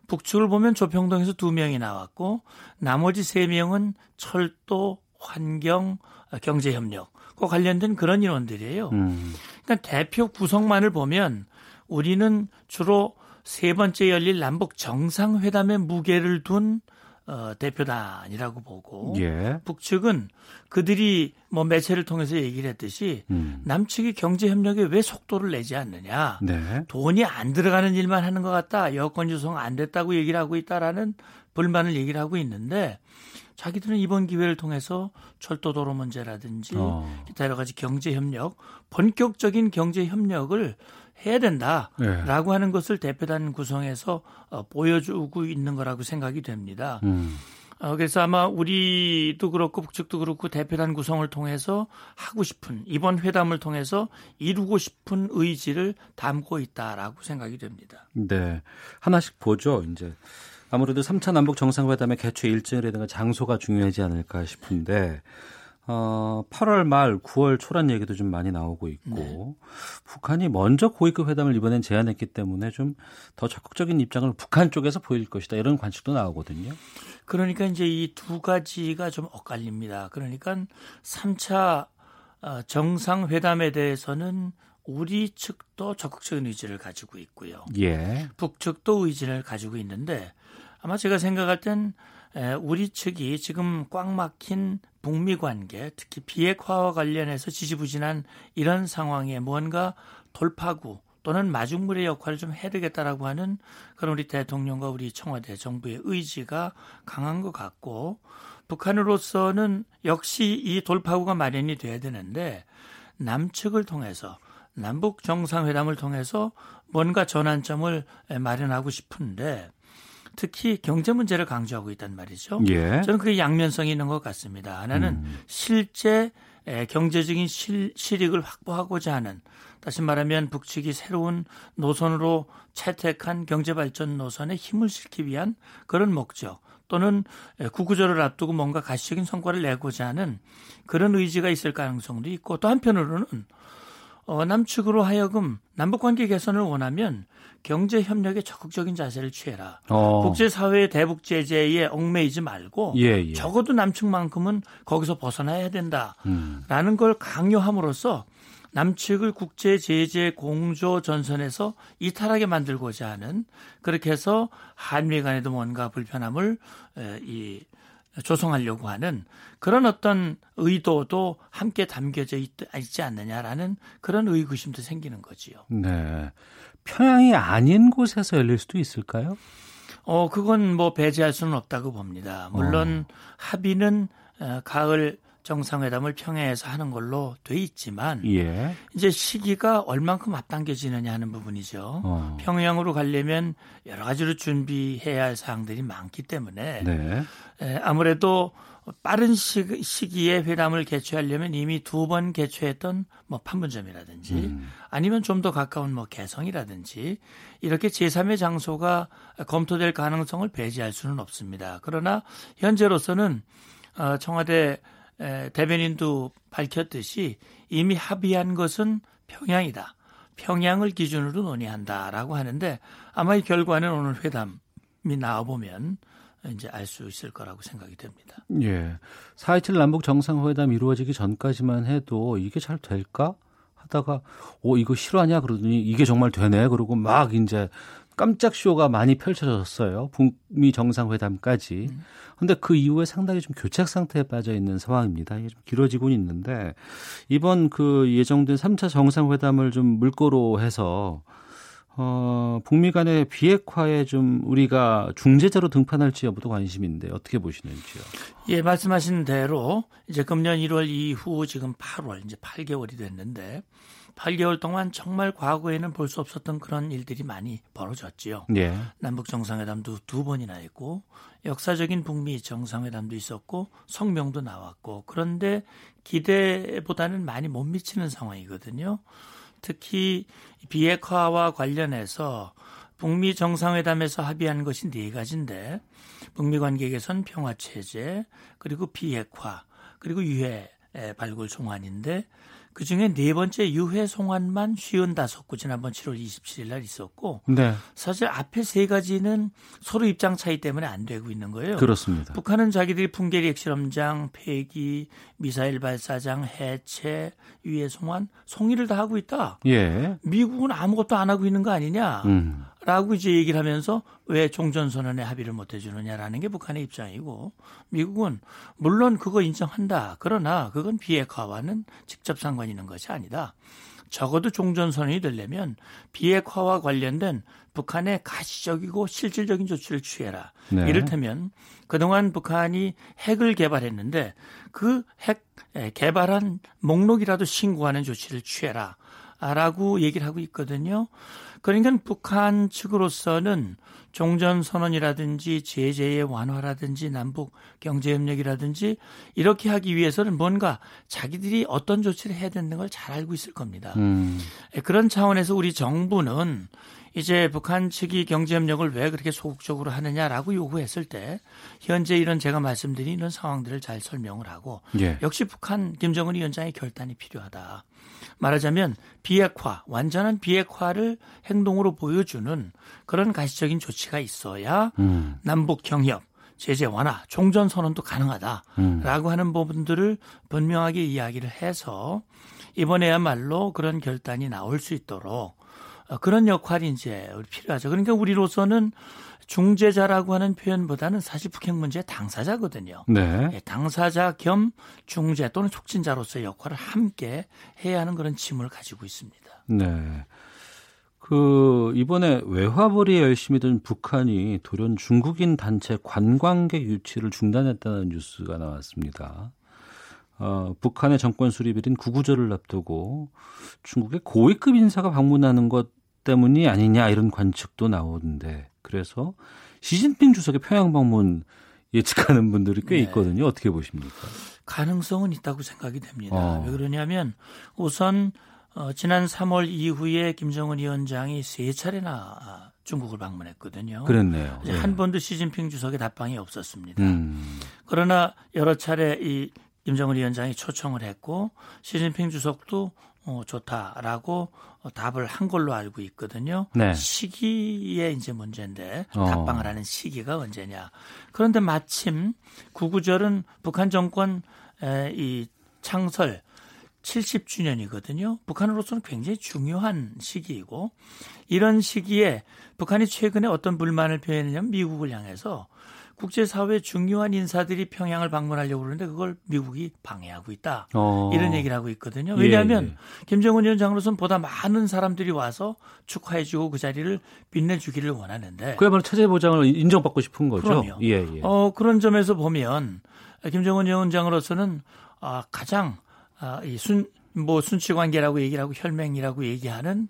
북측을 보면 조평동에서 2명이 나왔고 나머지 3명은 철도, 환경, 경제협력 그 관련된 그런 인원들이에요. 음. 그러니까 대표 구성만을 보면 우리는 주로 세 번째 열릴 남북 정상회담의 무게를 둔 어, 대표단이라고 보고 예. 북측은 그들이 뭐 매체를 통해서 얘기를 했듯이 음. 남측이 경제 협력에 왜 속도를 내지 않느냐 네. 돈이 안 들어가는 일만 하는 것 같다 여권 조성 안 됐다고 얘기를 하고 있다라는 불만을 얘기를 하고 있는데 자기들은 이번 기회를 통해서 철도도로 문제라든지 어. 기타 여러 가지 경제 협력, 본격적인 경제 협력을 해야 된다라고 네. 하는 것을 대표단 구성해서 어, 보여주고 있는 거라고 생각이 됩니다. 음. 어, 그래서 아마 우리도 그렇고 북측도 그렇고 대표단 구성을 통해서 하고 싶은 이번 회담을 통해서 이루고 싶은 의지를 담고 있다라고 생각이 됩니다. 네. 하나씩 보죠. 이제 아무래도 3차 남북 정상회담의 개최 일정이라든가 장소가 중요하지 않을까 싶은데 어, 8월 말 9월 초란 얘기도 좀 많이 나오고 있고 네. 북한이 먼저 고위급 회담을 이번엔 제안했기 때문에 좀 더 적극적인 입장을 북한 쪽에서 보일 것이다 이런 관측도 나오거든요. 그러니까 이제 이 두 가지가 좀 엇갈립니다. 그러니까 3차 어, 정상회담에 대해서는 우리 측도 적극적인 의지를 가지고 있고요. 예. 북측도 의지를 가지고 있는데 아마 제가 생각할 땐 우리 측이 지금 꽉 막힌 북미 관계, 특히 비핵화와 관련해서 지지부진한 이런 상황에 뭔가 돌파구 또는 마중물의 역할을 좀 해야 되겠다라고 하는 그런 우리 대통령과 우리 청와대 정부의 의지가 강한 것 같고 북한으로서는 역시 이 돌파구가 마련이 돼야 되는데 남측을 통해서 남북 정상회담을 통해서 뭔가 전환점을 마련하고 싶은데 특히 경제 문제를 강조하고 있단 말이죠. 예. 저는 그게 양면성이 있는 것 같습니다. 하나는 음. 실제 경제적인 실, 실익을 확보하고자 하는 다시 말하면 북측이 새로운 노선으로 채택한 경제발전 노선에 힘을 실기 위한 그런 목적 또는 구구절을 앞두고 뭔가 가시적인 성과를 내고자 하는 그런 의지가 있을 가능성도 있고 또 한편으로는 어, 남측으로 하여금 남북 관계 개선을 원하면 경제 협력에 적극적인 자세를 취해라. 어. 국제 사회의 대북 제재에 얽매이지 말고 예, 예. 적어도 남측만큼은 거기서 벗어나야 된다라는 음. 걸 강요함으로써 남측을 국제 제재 공조 전선에서 이탈하게 만들고자 하는 그렇게 해서 한미 간에도 뭔가 불편함을 이 조성하려고 하는 그런 어떤 의도도 함께 담겨져 있, 지 않느냐라는 그런 의구심도 생기는 거지요. 네. 평양이 아닌 곳에서 열릴 수도 있을까요? 어, 그건 뭐 배제할 수는 없다고 봅니다. 물론 어. 합의는 어, 가을 정상회담을 평양에서 하는 걸로 돼 있지만 예. 이제 시기가 얼만큼 앞당겨지느냐 하는 부분이죠. 어. 평양으로 가려면 여러 가지로 준비해야 할 사항들이 많기 때문에 네. 에, 아무래도 빠른 시, 기에 회담을 개최하려면 이미 두 번 개최했던 뭐 판문점이라든지 음. 아니면 좀 더 가까운 뭐 개성이라든지 이렇게 제3의 장소가 검토될 가능성을 배제할 수는 없습니다. 그러나 현재로서는 어, 청와대 대변인도 밝혔듯이 이미 합의한 것은 평양이다. 평양을 기준으로 논의한다라고 하는데 아마 이 결과는 오늘 회담이 나와보면 이제 알 수 있을 거라고 생각이 됩니다. 예. 4.27 남북 정상회담 이루어지기 전까지만 해도 이게 잘 될까? 하다가 오 이거 실화냐 그러더니 이게 정말 되네 그러고 막 이제 깜짝 쇼가 많이 펼쳐졌어요. 북미 정상회담까지. 음. 근데 그 이후에 상당히 좀 교착 상태에 빠져 있는 상황입니다. 이게 좀 길어지고 있는데 이번 그 예정된 3차 정상회담을 좀 물꼬로 해서 어, 북미 간의 비핵화에 좀 우리가 중재자로 등판할지 여부도 관심인데 어떻게 보시는지요? 예, 말씀하신 대로 이제 금년 1월 이후 지금 8월 이제 8개월이 됐는데 8개월 동안 정말 과거에는 볼 수 없었던 그런 일들이 많이 벌어졌지요. 예. 남북 정상회담도 두 번이나 했고 역사적인 북미 정상회담도 있었고 성명도 나왔고 그런데 기대보다는 많이 못 미치는 상황이거든요. 특히 비핵화와 관련해서 북미 정상회담에서 합의한 것이 네 가지인데 북미 관계 개선 평화 체제 그리고 비핵화 그리고 유해 발굴 송환인데 그 중에 네 번째 유해 송환만 쉬운 다섯 구 지난번 7월 27일 날 있었고 네. 사실 앞에 세 가지는 서로 입장 차이 때문에 안 되고 있는 거예요. 그렇습니다. 북한은 자기들이 풍계리 핵실험장 폐기, 미사일 발사장 해체, 유해 송환 송이를 다 하고 있다. 예. 미국은 아무것도 안 하고 있는 거 아니냐? 음. 라고 이제 얘기를 하면서 왜 종전선언에 합의를 못 해주느냐라는 게 북한의 입장이고 미국은 물론 그거 인정한다. 그러나 그건 비핵화와는 직접 상관이 있는 것이 아니다. 적어도 종전선언이 되려면 비핵화와 관련된 북한의 가시적이고 실질적인 조치를 취해라. 네. 이를테면 그동안 북한이 핵을 개발했는데 그 핵 개발한 목록이라도 신고하는 조치를 취해라. 라고 얘기를 하고 있거든요. 그러니까 북한 측으로서는 종전선언이라든지 제재의 완화라든지 남북 경제협력이라든지 이렇게 하기 위해서는 뭔가 자기들이 어떤 조치를 해야 되는 걸 잘 알고 있을 겁니다. 음. 그런 차원에서 우리 정부는 이제 북한 측이 경제협력을 왜 그렇게 소극적으로 하느냐라고 요구했을 때 현재 이런 제가 말씀드린 이런 상황들을 잘 설명을 하고 예. 역시 북한 김정은 위원장의 결단이 필요하다. 말하자면 비핵화, 완전한 비핵화를 행동으로 보여주는 그런 가시적인 조치가 있어야 음. 남북 경협, 제재 완화, 종전 선언도 가능하다라고 음. 하는 부분들을 분명하게 이야기를 해서 이번에야말로 그런 결단이 나올 수 있도록 어, 그런 역할이 이제 필요하죠. 그러니까 우리로서는 중재자라고 하는 표현보다는 사실 북핵 문제의 당사자거든요. 네. 예, 당사자 겸 중재 또는 촉진자로서의 역할을 함께 해야 하는 그런 짐을 가지고 있습니다. 네. 그 이번에 외화벌이에 열심히 든 북한이 돌연 중국인 단체 관광객 유치를 중단했다는 뉴스가 나왔습니다. 어, 북한의 정권 수립일인 구구절을 앞두고 중국의 고위급 인사가 방문하는 것 때문이 아니냐 이런 관측도 나오는데 그래서 시진핑 주석의 평양 방문 예측하는 분들이 꽤 네. 있거든요. 어떻게 보십니까? 가능성은 있다고 생각이 됩니다. 어. 왜 그러냐면 우선 어, 지난 3월 이후에 김정은 위원장이 세 차례나 중국을 방문했거든요. 그랬네요. 네. 한 번도 시진핑 주석의 답방이 없었습니다. 음. 그러나 여러 차례 이 김정은 위원장이 초청을 했고 시진핑 주석도 어, 좋다라고 어, 답을 한 걸로 알고 있거든요. 네. 시기에 이제 문제인데 어. 답방을 하는 시기가 언제냐. 그런데 마침 구구절은 북한 정권 에, 이 창설 70주년이거든요. 북한으로서는 굉장히 중요한 시기이고 이런 시기에 북한이 최근에 어떤 불만을 표현했냐면 미국을 향해서 국제사회 중요한 인사들이 평양을 방문하려고 그러는데 그걸 미국이 방해하고 있다. 어. 이런 얘기를 하고 있거든요. 왜냐하면 예, 예. 김정은 위원장으로서는 보다 많은 사람들이 와서 축하해주고 그 자리를 빛내주기를 원하는데. 그야말로 체제 보장을 인정받고 싶은 거죠. 그럼요. 예, 예. 어, 그런 점에서 보면 김정은 위원장으로서는 아, 가장 아, 이순 뭐 순치 관계라고 얘기를 하고 혈맹이라고 얘기하는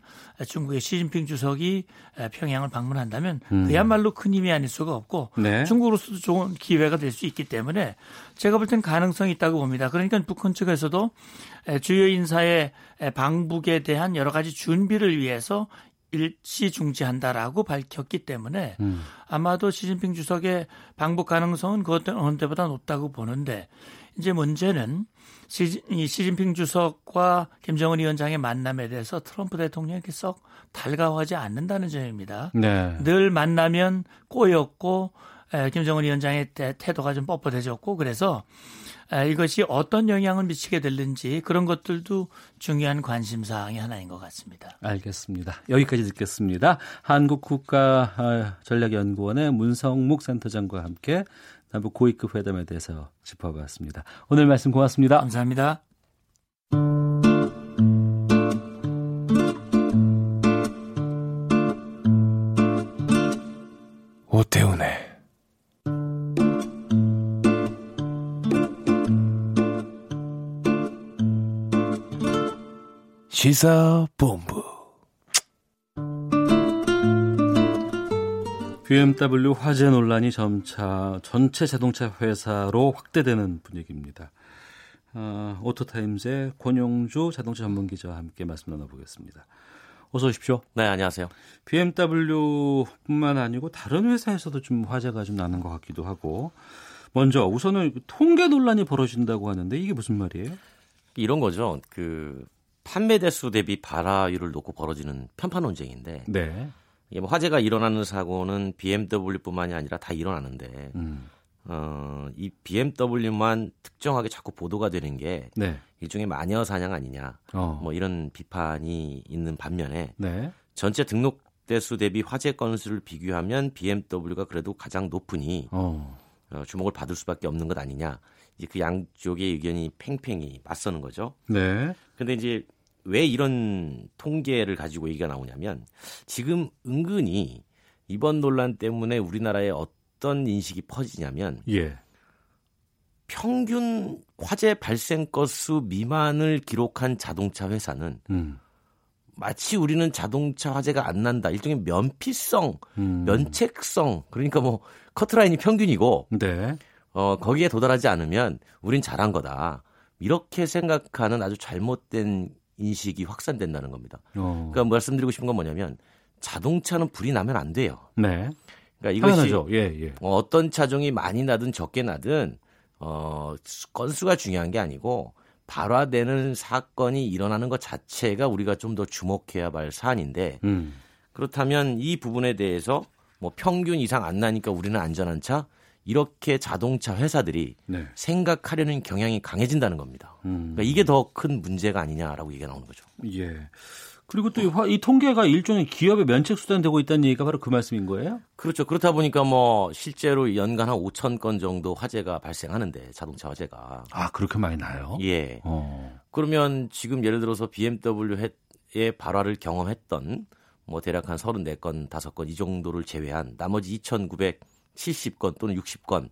중국의 시진핑 주석이 평양을 방문한다면 음. 그야말로 큰 힘이 아닐 수가 없고 네. 중국으로서도 좋은 기회가 될 수 있기 때문에 제가 볼 땐 가능성이 있다고 봅니다. 그러니까 북한 측에서도 주요 인사의 방북에 대한 여러 가지 준비를 위해서 일시 중지한다라고 밝혔기 때문에 음. 아마도 시진핑 주석의 방북 가능성은 그것 어느 때보다 높다고 보는데 이제 문제는 시, 시진핑 주석과 김정은 위원장의 만남에 대해서 트럼프 대통령이 썩 달가워하지 않는다는 점입니다. 네. 늘 만나면 꼬였고 에, 김정은 위원장의 태도가 좀 뻣뻣해졌고 그래서 에, 이것이 어떤 영향을 미치게 될는지 그런 것들도 중요한 관심 사항이 하나인 것 같습니다. 알겠습니다. 여기까지 듣겠습니다. 한국국가전략연구원의 문성묵 센터장과 함께 남북 고위급 회담에 대해서 짚어봤습니다. 오늘 말씀 고맙습니다. 감사합니다. 오태훈의 시사본부 BMW 화재 논란이 점차 전체 자동차 회사로 확대되는 분위기입니다. 어, 오토타임즈의 권용주 자동차 전문 기자와 함께 말씀 나눠보겠습니다. 어서 오십시오. 네, 안녕하세요. BMW뿐만 아니고 다른 회사에서도 좀 화재가 좀 나는 것 같기도 하고 먼저 우선은 통계 논란이 벌어진다고 하는데 이게 무슨 말이에요? 이런 거죠. 그 판매 대수 대비 발화율을 놓고 벌어지는 편파 논쟁인데 네. 뭐 화재가 일어나는 사고는 BMW뿐만이 아니라 다 일어나는데 음. 어, 이 BMW만 특정하게 자꾸 보도가 되는 게 네. 일종의 마녀 사냥 아니냐 어. 뭐 이런 비판이 있는 반면에 네. 전체 등록 대수 대비 화재 건수를 비교하면 BMW가 그래도 가장 높으니 어. 어, 주목을 받을 수밖에 없는 것 아니냐 이제 그 양쪽의 의견이 팽팽히 맞서는 거죠. 네. 근데 이제 왜 이런 통계를 가지고 얘기가 나오냐면 지금 은근히 이번 논란 때문에 우리나라에 어떤 인식이 퍼지냐면 예. 평균 화재 발생 건수 미만을 기록한 자동차 회사는 음. 마치 우리는 자동차 화재가 안 난다. 일종의 면피성, 음. 면책성. 그러니까 뭐 커트라인이 평균이고 네. 어, 거기에 도달하지 않으면 우린 잘한 거다. 이렇게 생각하는 아주 잘못된 인식이 확산된다는 겁니다. 어. 그러니까 말씀드리고 싶은 건 뭐냐면 자동차는 불이 나면 안 돼요. 네. 그러니까 이것이 예, 예. 어, 어떤 차종이 많이 나든 적게 나든 어, 건수가 중요한 게 아니고 발화되는 사건이 일어나는 것 자체가 우리가 좀 더 주목해야 할 사안인데 음. 그렇다면 이 부분에 대해서 뭐 평균 이상 안 나니까 우리는 안전한 차 이렇게 자동차 회사들이 네. 생각하려는 경향이 강해진다는 겁니다. 음. 그러니까 이게 더 큰 문제가 아니냐라고 얘기가 나오는 거죠. 예. 그리고 또이 통계가 일종의 기업의 면책 수단 되고 있다는 얘기가 바로 그 말씀인 거예요? 그렇죠. 그렇다 보니까 뭐 실제로 연간 한 5천 건 정도 화재가 발생하는데 자동차 화재가 아 그렇게 많이 나요? 예. 어. 그러면 지금 예를 들어서 BMW의 발화를 경험했던 뭐 대략 한 34건, 5건 이 정도를 제외한 나머지 2,900 70건 또는 60건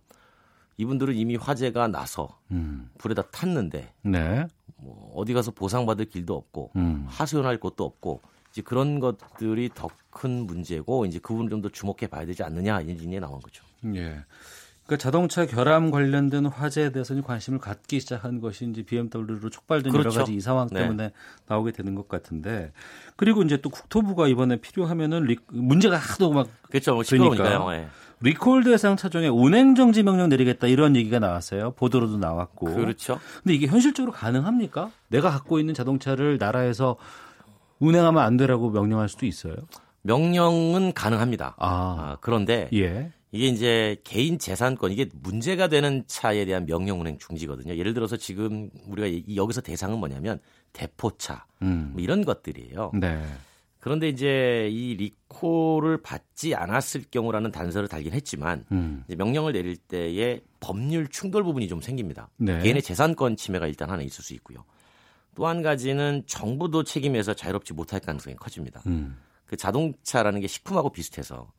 이분들은 이미 화재가 나서 음. 불에다 탔는데 네. 뭐 어디 가서 보상받을 길도 없고 음. 하소연할 곳도 없고 이제 그런 것들이 더 큰 문제고 이제 그 부분 좀 더 주목해 봐야 되지 않느냐 이런 얘기 나온 거죠. 예. 그러니까 자동차 결함 관련된 화재에 대해서 관심을 갖기 시작한 것이 이제 BMW로 촉발된 그렇죠. 여러 가지 이 상황 네. 때문에 네. 나오게 되는 것 같은데 그리고 이제 또 국토부가 이번에 필요하면은 리, 문제가 하도 막 그렇죠. 그러니까 네. 리콜 대상 차종에 운행 정지 명령 내리겠다 이런 얘기가 나왔어요. 보도로도 나왔고. 그렇죠. 근데 이게 현실적으로 가능합니까? 내가 갖고 있는 자동차를 나라에서 운행하면 안 되라고 명령할 수도 있어요. 명령은 가능합니다. 아, 아 그런데 예. 이게 이제 개인 재산권 이게 문제가 되는 차에 대한 명령 운행 중지거든요. 예를 들어서 지금 우리가 여기서 대상은 뭐냐면 대포차 음. 뭐 이런 것들이에요. 네. 그런데 이제 이 리콜을 받지 않았을 경우라는 단서를 달긴 했지만 음. 명령을 내릴 때에 법률 충돌 부분이 좀 생깁니다. 네. 개인의 재산권 침해가 일단 하나 있을 수 있고요. 또 한 가지는 정부도 책임에서 자유롭지 못할 가능성이 커집니다. 음. 그 자동차라는 게 식품하고 비슷해서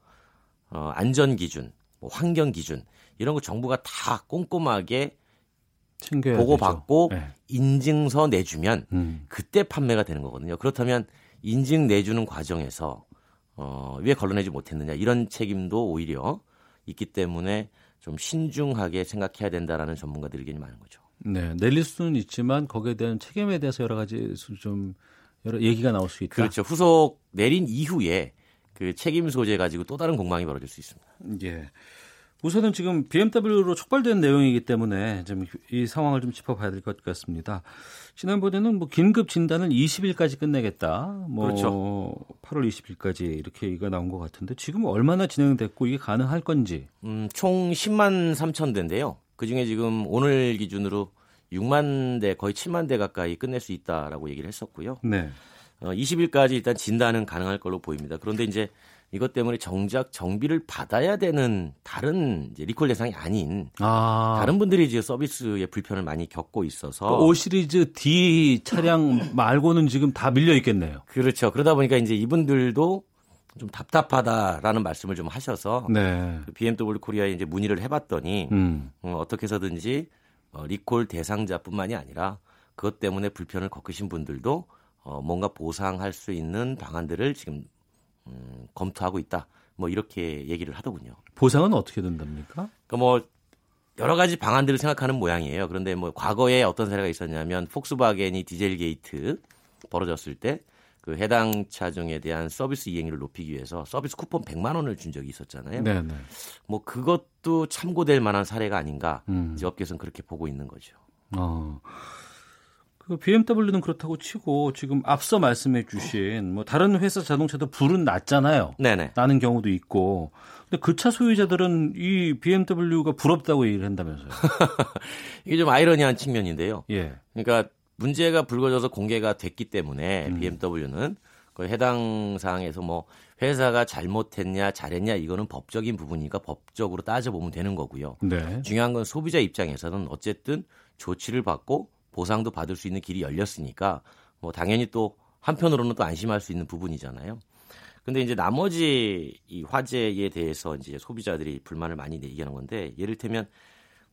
어, 안전 기준, 뭐 환경 기준 이런 거 정부가 다 꼼꼼하게 보고받고 네. 인증서 내주면 음. 그때 판매가 되는 거거든요. 그렇다면 인증 내주는 과정에서 어, 왜 걸러내지 못했느냐 이런 책임도 오히려 있기 때문에 좀 신중하게 생각해야 된다라는 전문가들이 의견이 많은 거죠. 네, 내릴 수는 있지만 거기에 대한 책임에 대해서 여러 가지 좀 여러 얘기가 나올 수 있다. 그렇죠. 후속 내린 이후에 그 책임 소재 가지고 또 다른 공방이 벌어질 수 있습니다. 예. 우선은 지금 BMW로 촉발된 내용이기 때문에 좀 이 상황을 좀 짚어봐야 될 것 같습니다. 지난번에는 뭐 긴급 진단을 20일까지 끝내겠다. 뭐 그렇죠. 8월 20일까지 이렇게 얘기가 나온 것 같은데 지금 얼마나 진행됐고 이게 가능할 건지. 음, 총 10만 3천 대인데요. 그 중에 지금 오늘 기준으로 6만 대 거의 7만 대 가까이 끝낼 수 있다라고 얘기를 했었고요. 네. 어, 20일까지 일단 진단은 가능할 걸로 보입니다. 그런데 이제 이것 때문에 정작 정비를 받아야 되는 다른 리콜 대상이 아닌 아. 다른 분들이 이제 서비스에 불편을 많이 겪고 있어서 그러니까 5 시리즈 D 차량 말고는 지금 다 밀려 있겠네요. 그렇죠. 그러다 보니까 이제 이분들도 좀 답답하다라는 말씀을 좀 하셔서 네. 그 BMW 코리아에 이제 문의를 해봤더니 음. 어, 어떻게 해서든지 어, 리콜 대상자뿐만이 아니라 그것 때문에 불편을 겪으신 분들도 어, 뭔가 보상할 수 있는 방안들을 지금 음, 검토하고 있다. 뭐 이렇게 얘기를 하더군요. 보상은 어떻게 된답니까? 그뭐 여러 가지 방안들을 생각하는 모양이에요. 그런데 뭐 과거에 어떤 사례가 있었냐면 폭스바겐이 디젤 게이트 벌어졌을 때 그 해당 차종에 대한 서비스 이행률을 높이기 위해서 서비스 쿠폰 100만 원을 준 적이 있었잖아요. 네네. 뭐 그것도 참고될 만한 사례가 아닌가 음. 이제 업계에서는 그렇게 보고 있는 거죠. 어. 그 BMW는 그렇다고 치고 지금 앞서 말씀해 주신 뭐 다른 회사 자동차도 불은 났잖아요. 네네. 나는 경우도 있고. 근데 그 차 소유자들은 이 BMW가 부럽다고 얘기를 한다면서요. 이게 좀 아이러니한 측면인데요. 예. 그러니까 문제가 불거져서 공개가 됐기 때문에 음. BMW는 그 해당 사항에서 뭐 회사가 잘못했냐 잘했냐 이거는 법적인 부분이니까 법적으로 따져보면 되는 거고요. 네. 중요한 건 소비자 입장에서는 어쨌든 조치를 받고 보상도 받을 수 있는 길이 열렸으니까 뭐 당연히 또 한편으로는 또 안심할 수 있는 부분이잖아요. 근데 이제 나머지 이 화재에 대해서 이제 소비자들이 불만을 많이 얘기하는 건데 예를 들면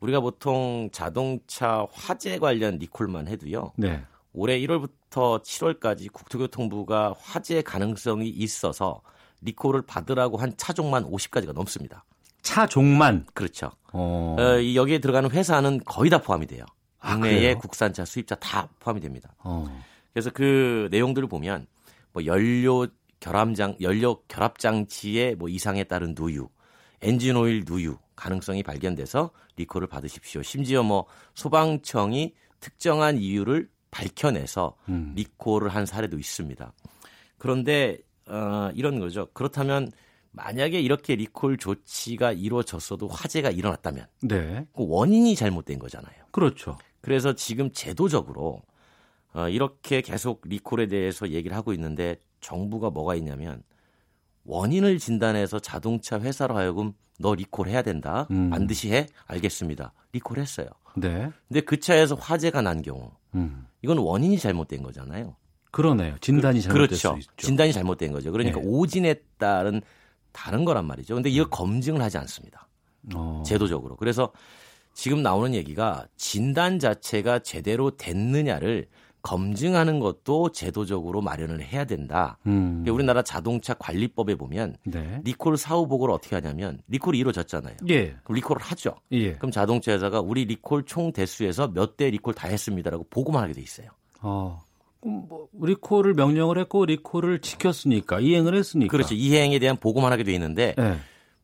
우리가 보통 자동차 화재 관련 리콜만 해도요. 네. 올해 1월부터 7월까지 국토교통부가 화재 가능성이 있어서 리콜을 받으라고 한 차종만 50가지가 넘습니다. 차종만? 그렇죠. 어. 어, 여기에 들어가는 회사는 거의 다 포함이 돼요. 국내의 아, 국산차 수입차 다 포함이 됩니다. 어. 그래서 그 내용들을 보면 뭐 연료 결함장 연료 결합 장치의 뭐 이상에 따른 누유, 엔진 오일 누유 가능성이 발견돼서 리콜을 받으십시오. 심지어 뭐 소방청이 특정한 이유를 밝혀내서 음. 리콜을 한 사례도 있습니다. 그런데 어, 이런 거죠. 그렇다면 만약에 이렇게 리콜 조치가 이루어졌어도 화재가 일어났다면 네. 그 원인이 잘못된 거잖아요. 그렇죠. 그래서 지금 제도적으로 어, 이렇게 계속 리콜에 대해서 얘기를 하고 있는데 정부가 뭐가 있냐면 원인을 진단해서 자동차 회사로 하여금 너 리콜 해야 된다. 음. 반드시 해. 알겠습니다. 리콜 했어요. 네. 근데 그 차에서 화재가 난 경우 음. 이건 원인이 잘못된 거잖아요. 그러네요. 진단이 그, 잘못된 그렇죠. 진단이 잘못된 거죠. 그러니까 네. 오진에 따른 다른 거란 말이죠. 근데 이거 음. 검증을 하지 않습니다. 어. 제도적으로. 그래서 지금 나오는 얘기가 진단 자체가 제대로 됐느냐를 검증하는 것도 제도적으로 마련을 해야 된다. 음. 우리나라 자동차 관리법에 보면 네. 리콜 사후 보고를 어떻게 하냐면 리콜이 이루어졌잖아요. 예. 그럼 리콜을 하죠. 예. 그럼 자동차 회사가 우리 리콜 총 대수에서 몇 대 리콜 다 했습니다라고 보고만 하게 돼 있어요. 어. 뭐 리콜을 명령을 했고 리콜을 지켰으니까 이행을 했으니까. 그렇죠. 이행에 대한 보고만 하게 돼 있는데 네.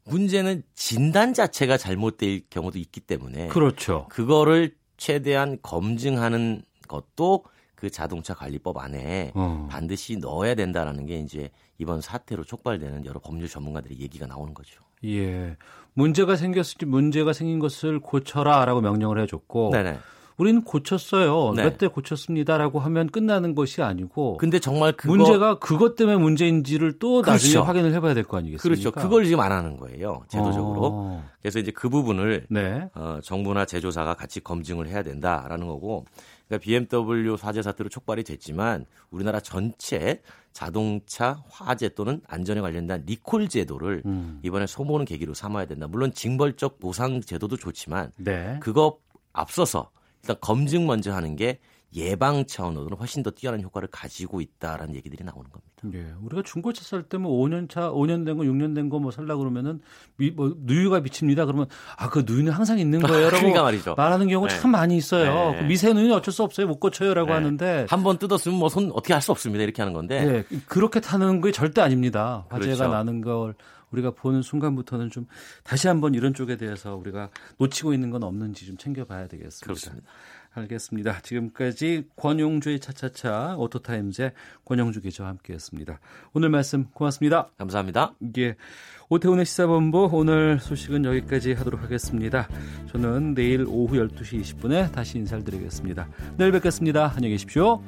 문제는 진단 자체가 잘못될 경우도 있기 때문에 그렇죠. 그거를 최대한 검증하는 것도 그 자동차 관리법 안에 어. 반드시 넣어야 된다라는 게 이제 이번 사태로 촉발되는 여러 법률 전문가들의 얘기가 나오는 거죠. 예. 문제가 생겼을 때 문제가 생긴 것을 고쳐라라고 명령을 해줬고 네네. 우리는 고쳤어요. 네. 몇대 고쳤습니다라고 하면 끝나는 것이 아니고. 근데 정말 그거... 문제가 그것 때문에 문제인지를 또 그렇죠. 나중에 확인을 해봐야 될 거 아니겠습니까? 그렇죠. 그걸 지금 안 하는 거예요. 제도적으로. 어... 그래서 이제 그 부분을 네. 어, 정부나 제조사가 같이 검증을 해야 된다라는 거고. 그러니까 BMW 화재 사태로 촉발이 됐지만 우리나라 전체 자동차 화재 또는 안전에 관련된 리콜 제도를 음. 이번에 소모는 계기로 삼아야 된다. 물론 징벌적 보상 제도도 좋지만 네. 그거 앞서서 일단 검증 먼저 하는 게 예방 차원으로는 훨씬 더 뛰어난 효과를 가지고 있다라는 얘기들이 나오는 겁니다. 예. 우리가 중고차 살 때 뭐 5년 차, 5년 된 거, 6년 된 거 뭐 살라 그러면은 미, 뭐 누유가 미칩니다. 그러면 아, 그 누유는 항상 있는 거예요라고 그러니까 말이죠. 말하는 경우가 네. 참 많이 있어요. 네. 그 미세 누유는 어쩔 수 없어요. 못 고쳐요라고 네. 하는데 한 번 뜯었으면 뭐 손 어떻게 할 수 없습니다. 이렇게 하는 건데. 네. 그렇게 타는 게 절대 아닙니다. 화재가 그렇죠. 나는 걸 우리가 보는 순간부터는 좀 다시 한번 이런 쪽에 대해서 우리가 놓치고 있는 건 없는지 좀 챙겨봐야 되겠습니다. 그렇습니다. 알겠습니다. 지금까지 권용주의 차차차 오토타임즈의 권용주 기자와 함께했습니다. 오늘 말씀 고맙습니다. 감사합니다. 예, 오태훈의 시사본부 오늘 소식은 여기까지 하도록 하겠습니다. 저는 내일 오후 12시 20분에 다시 인사를 드리겠습니다. 내일 뵙겠습니다. 안녕히 계십시오.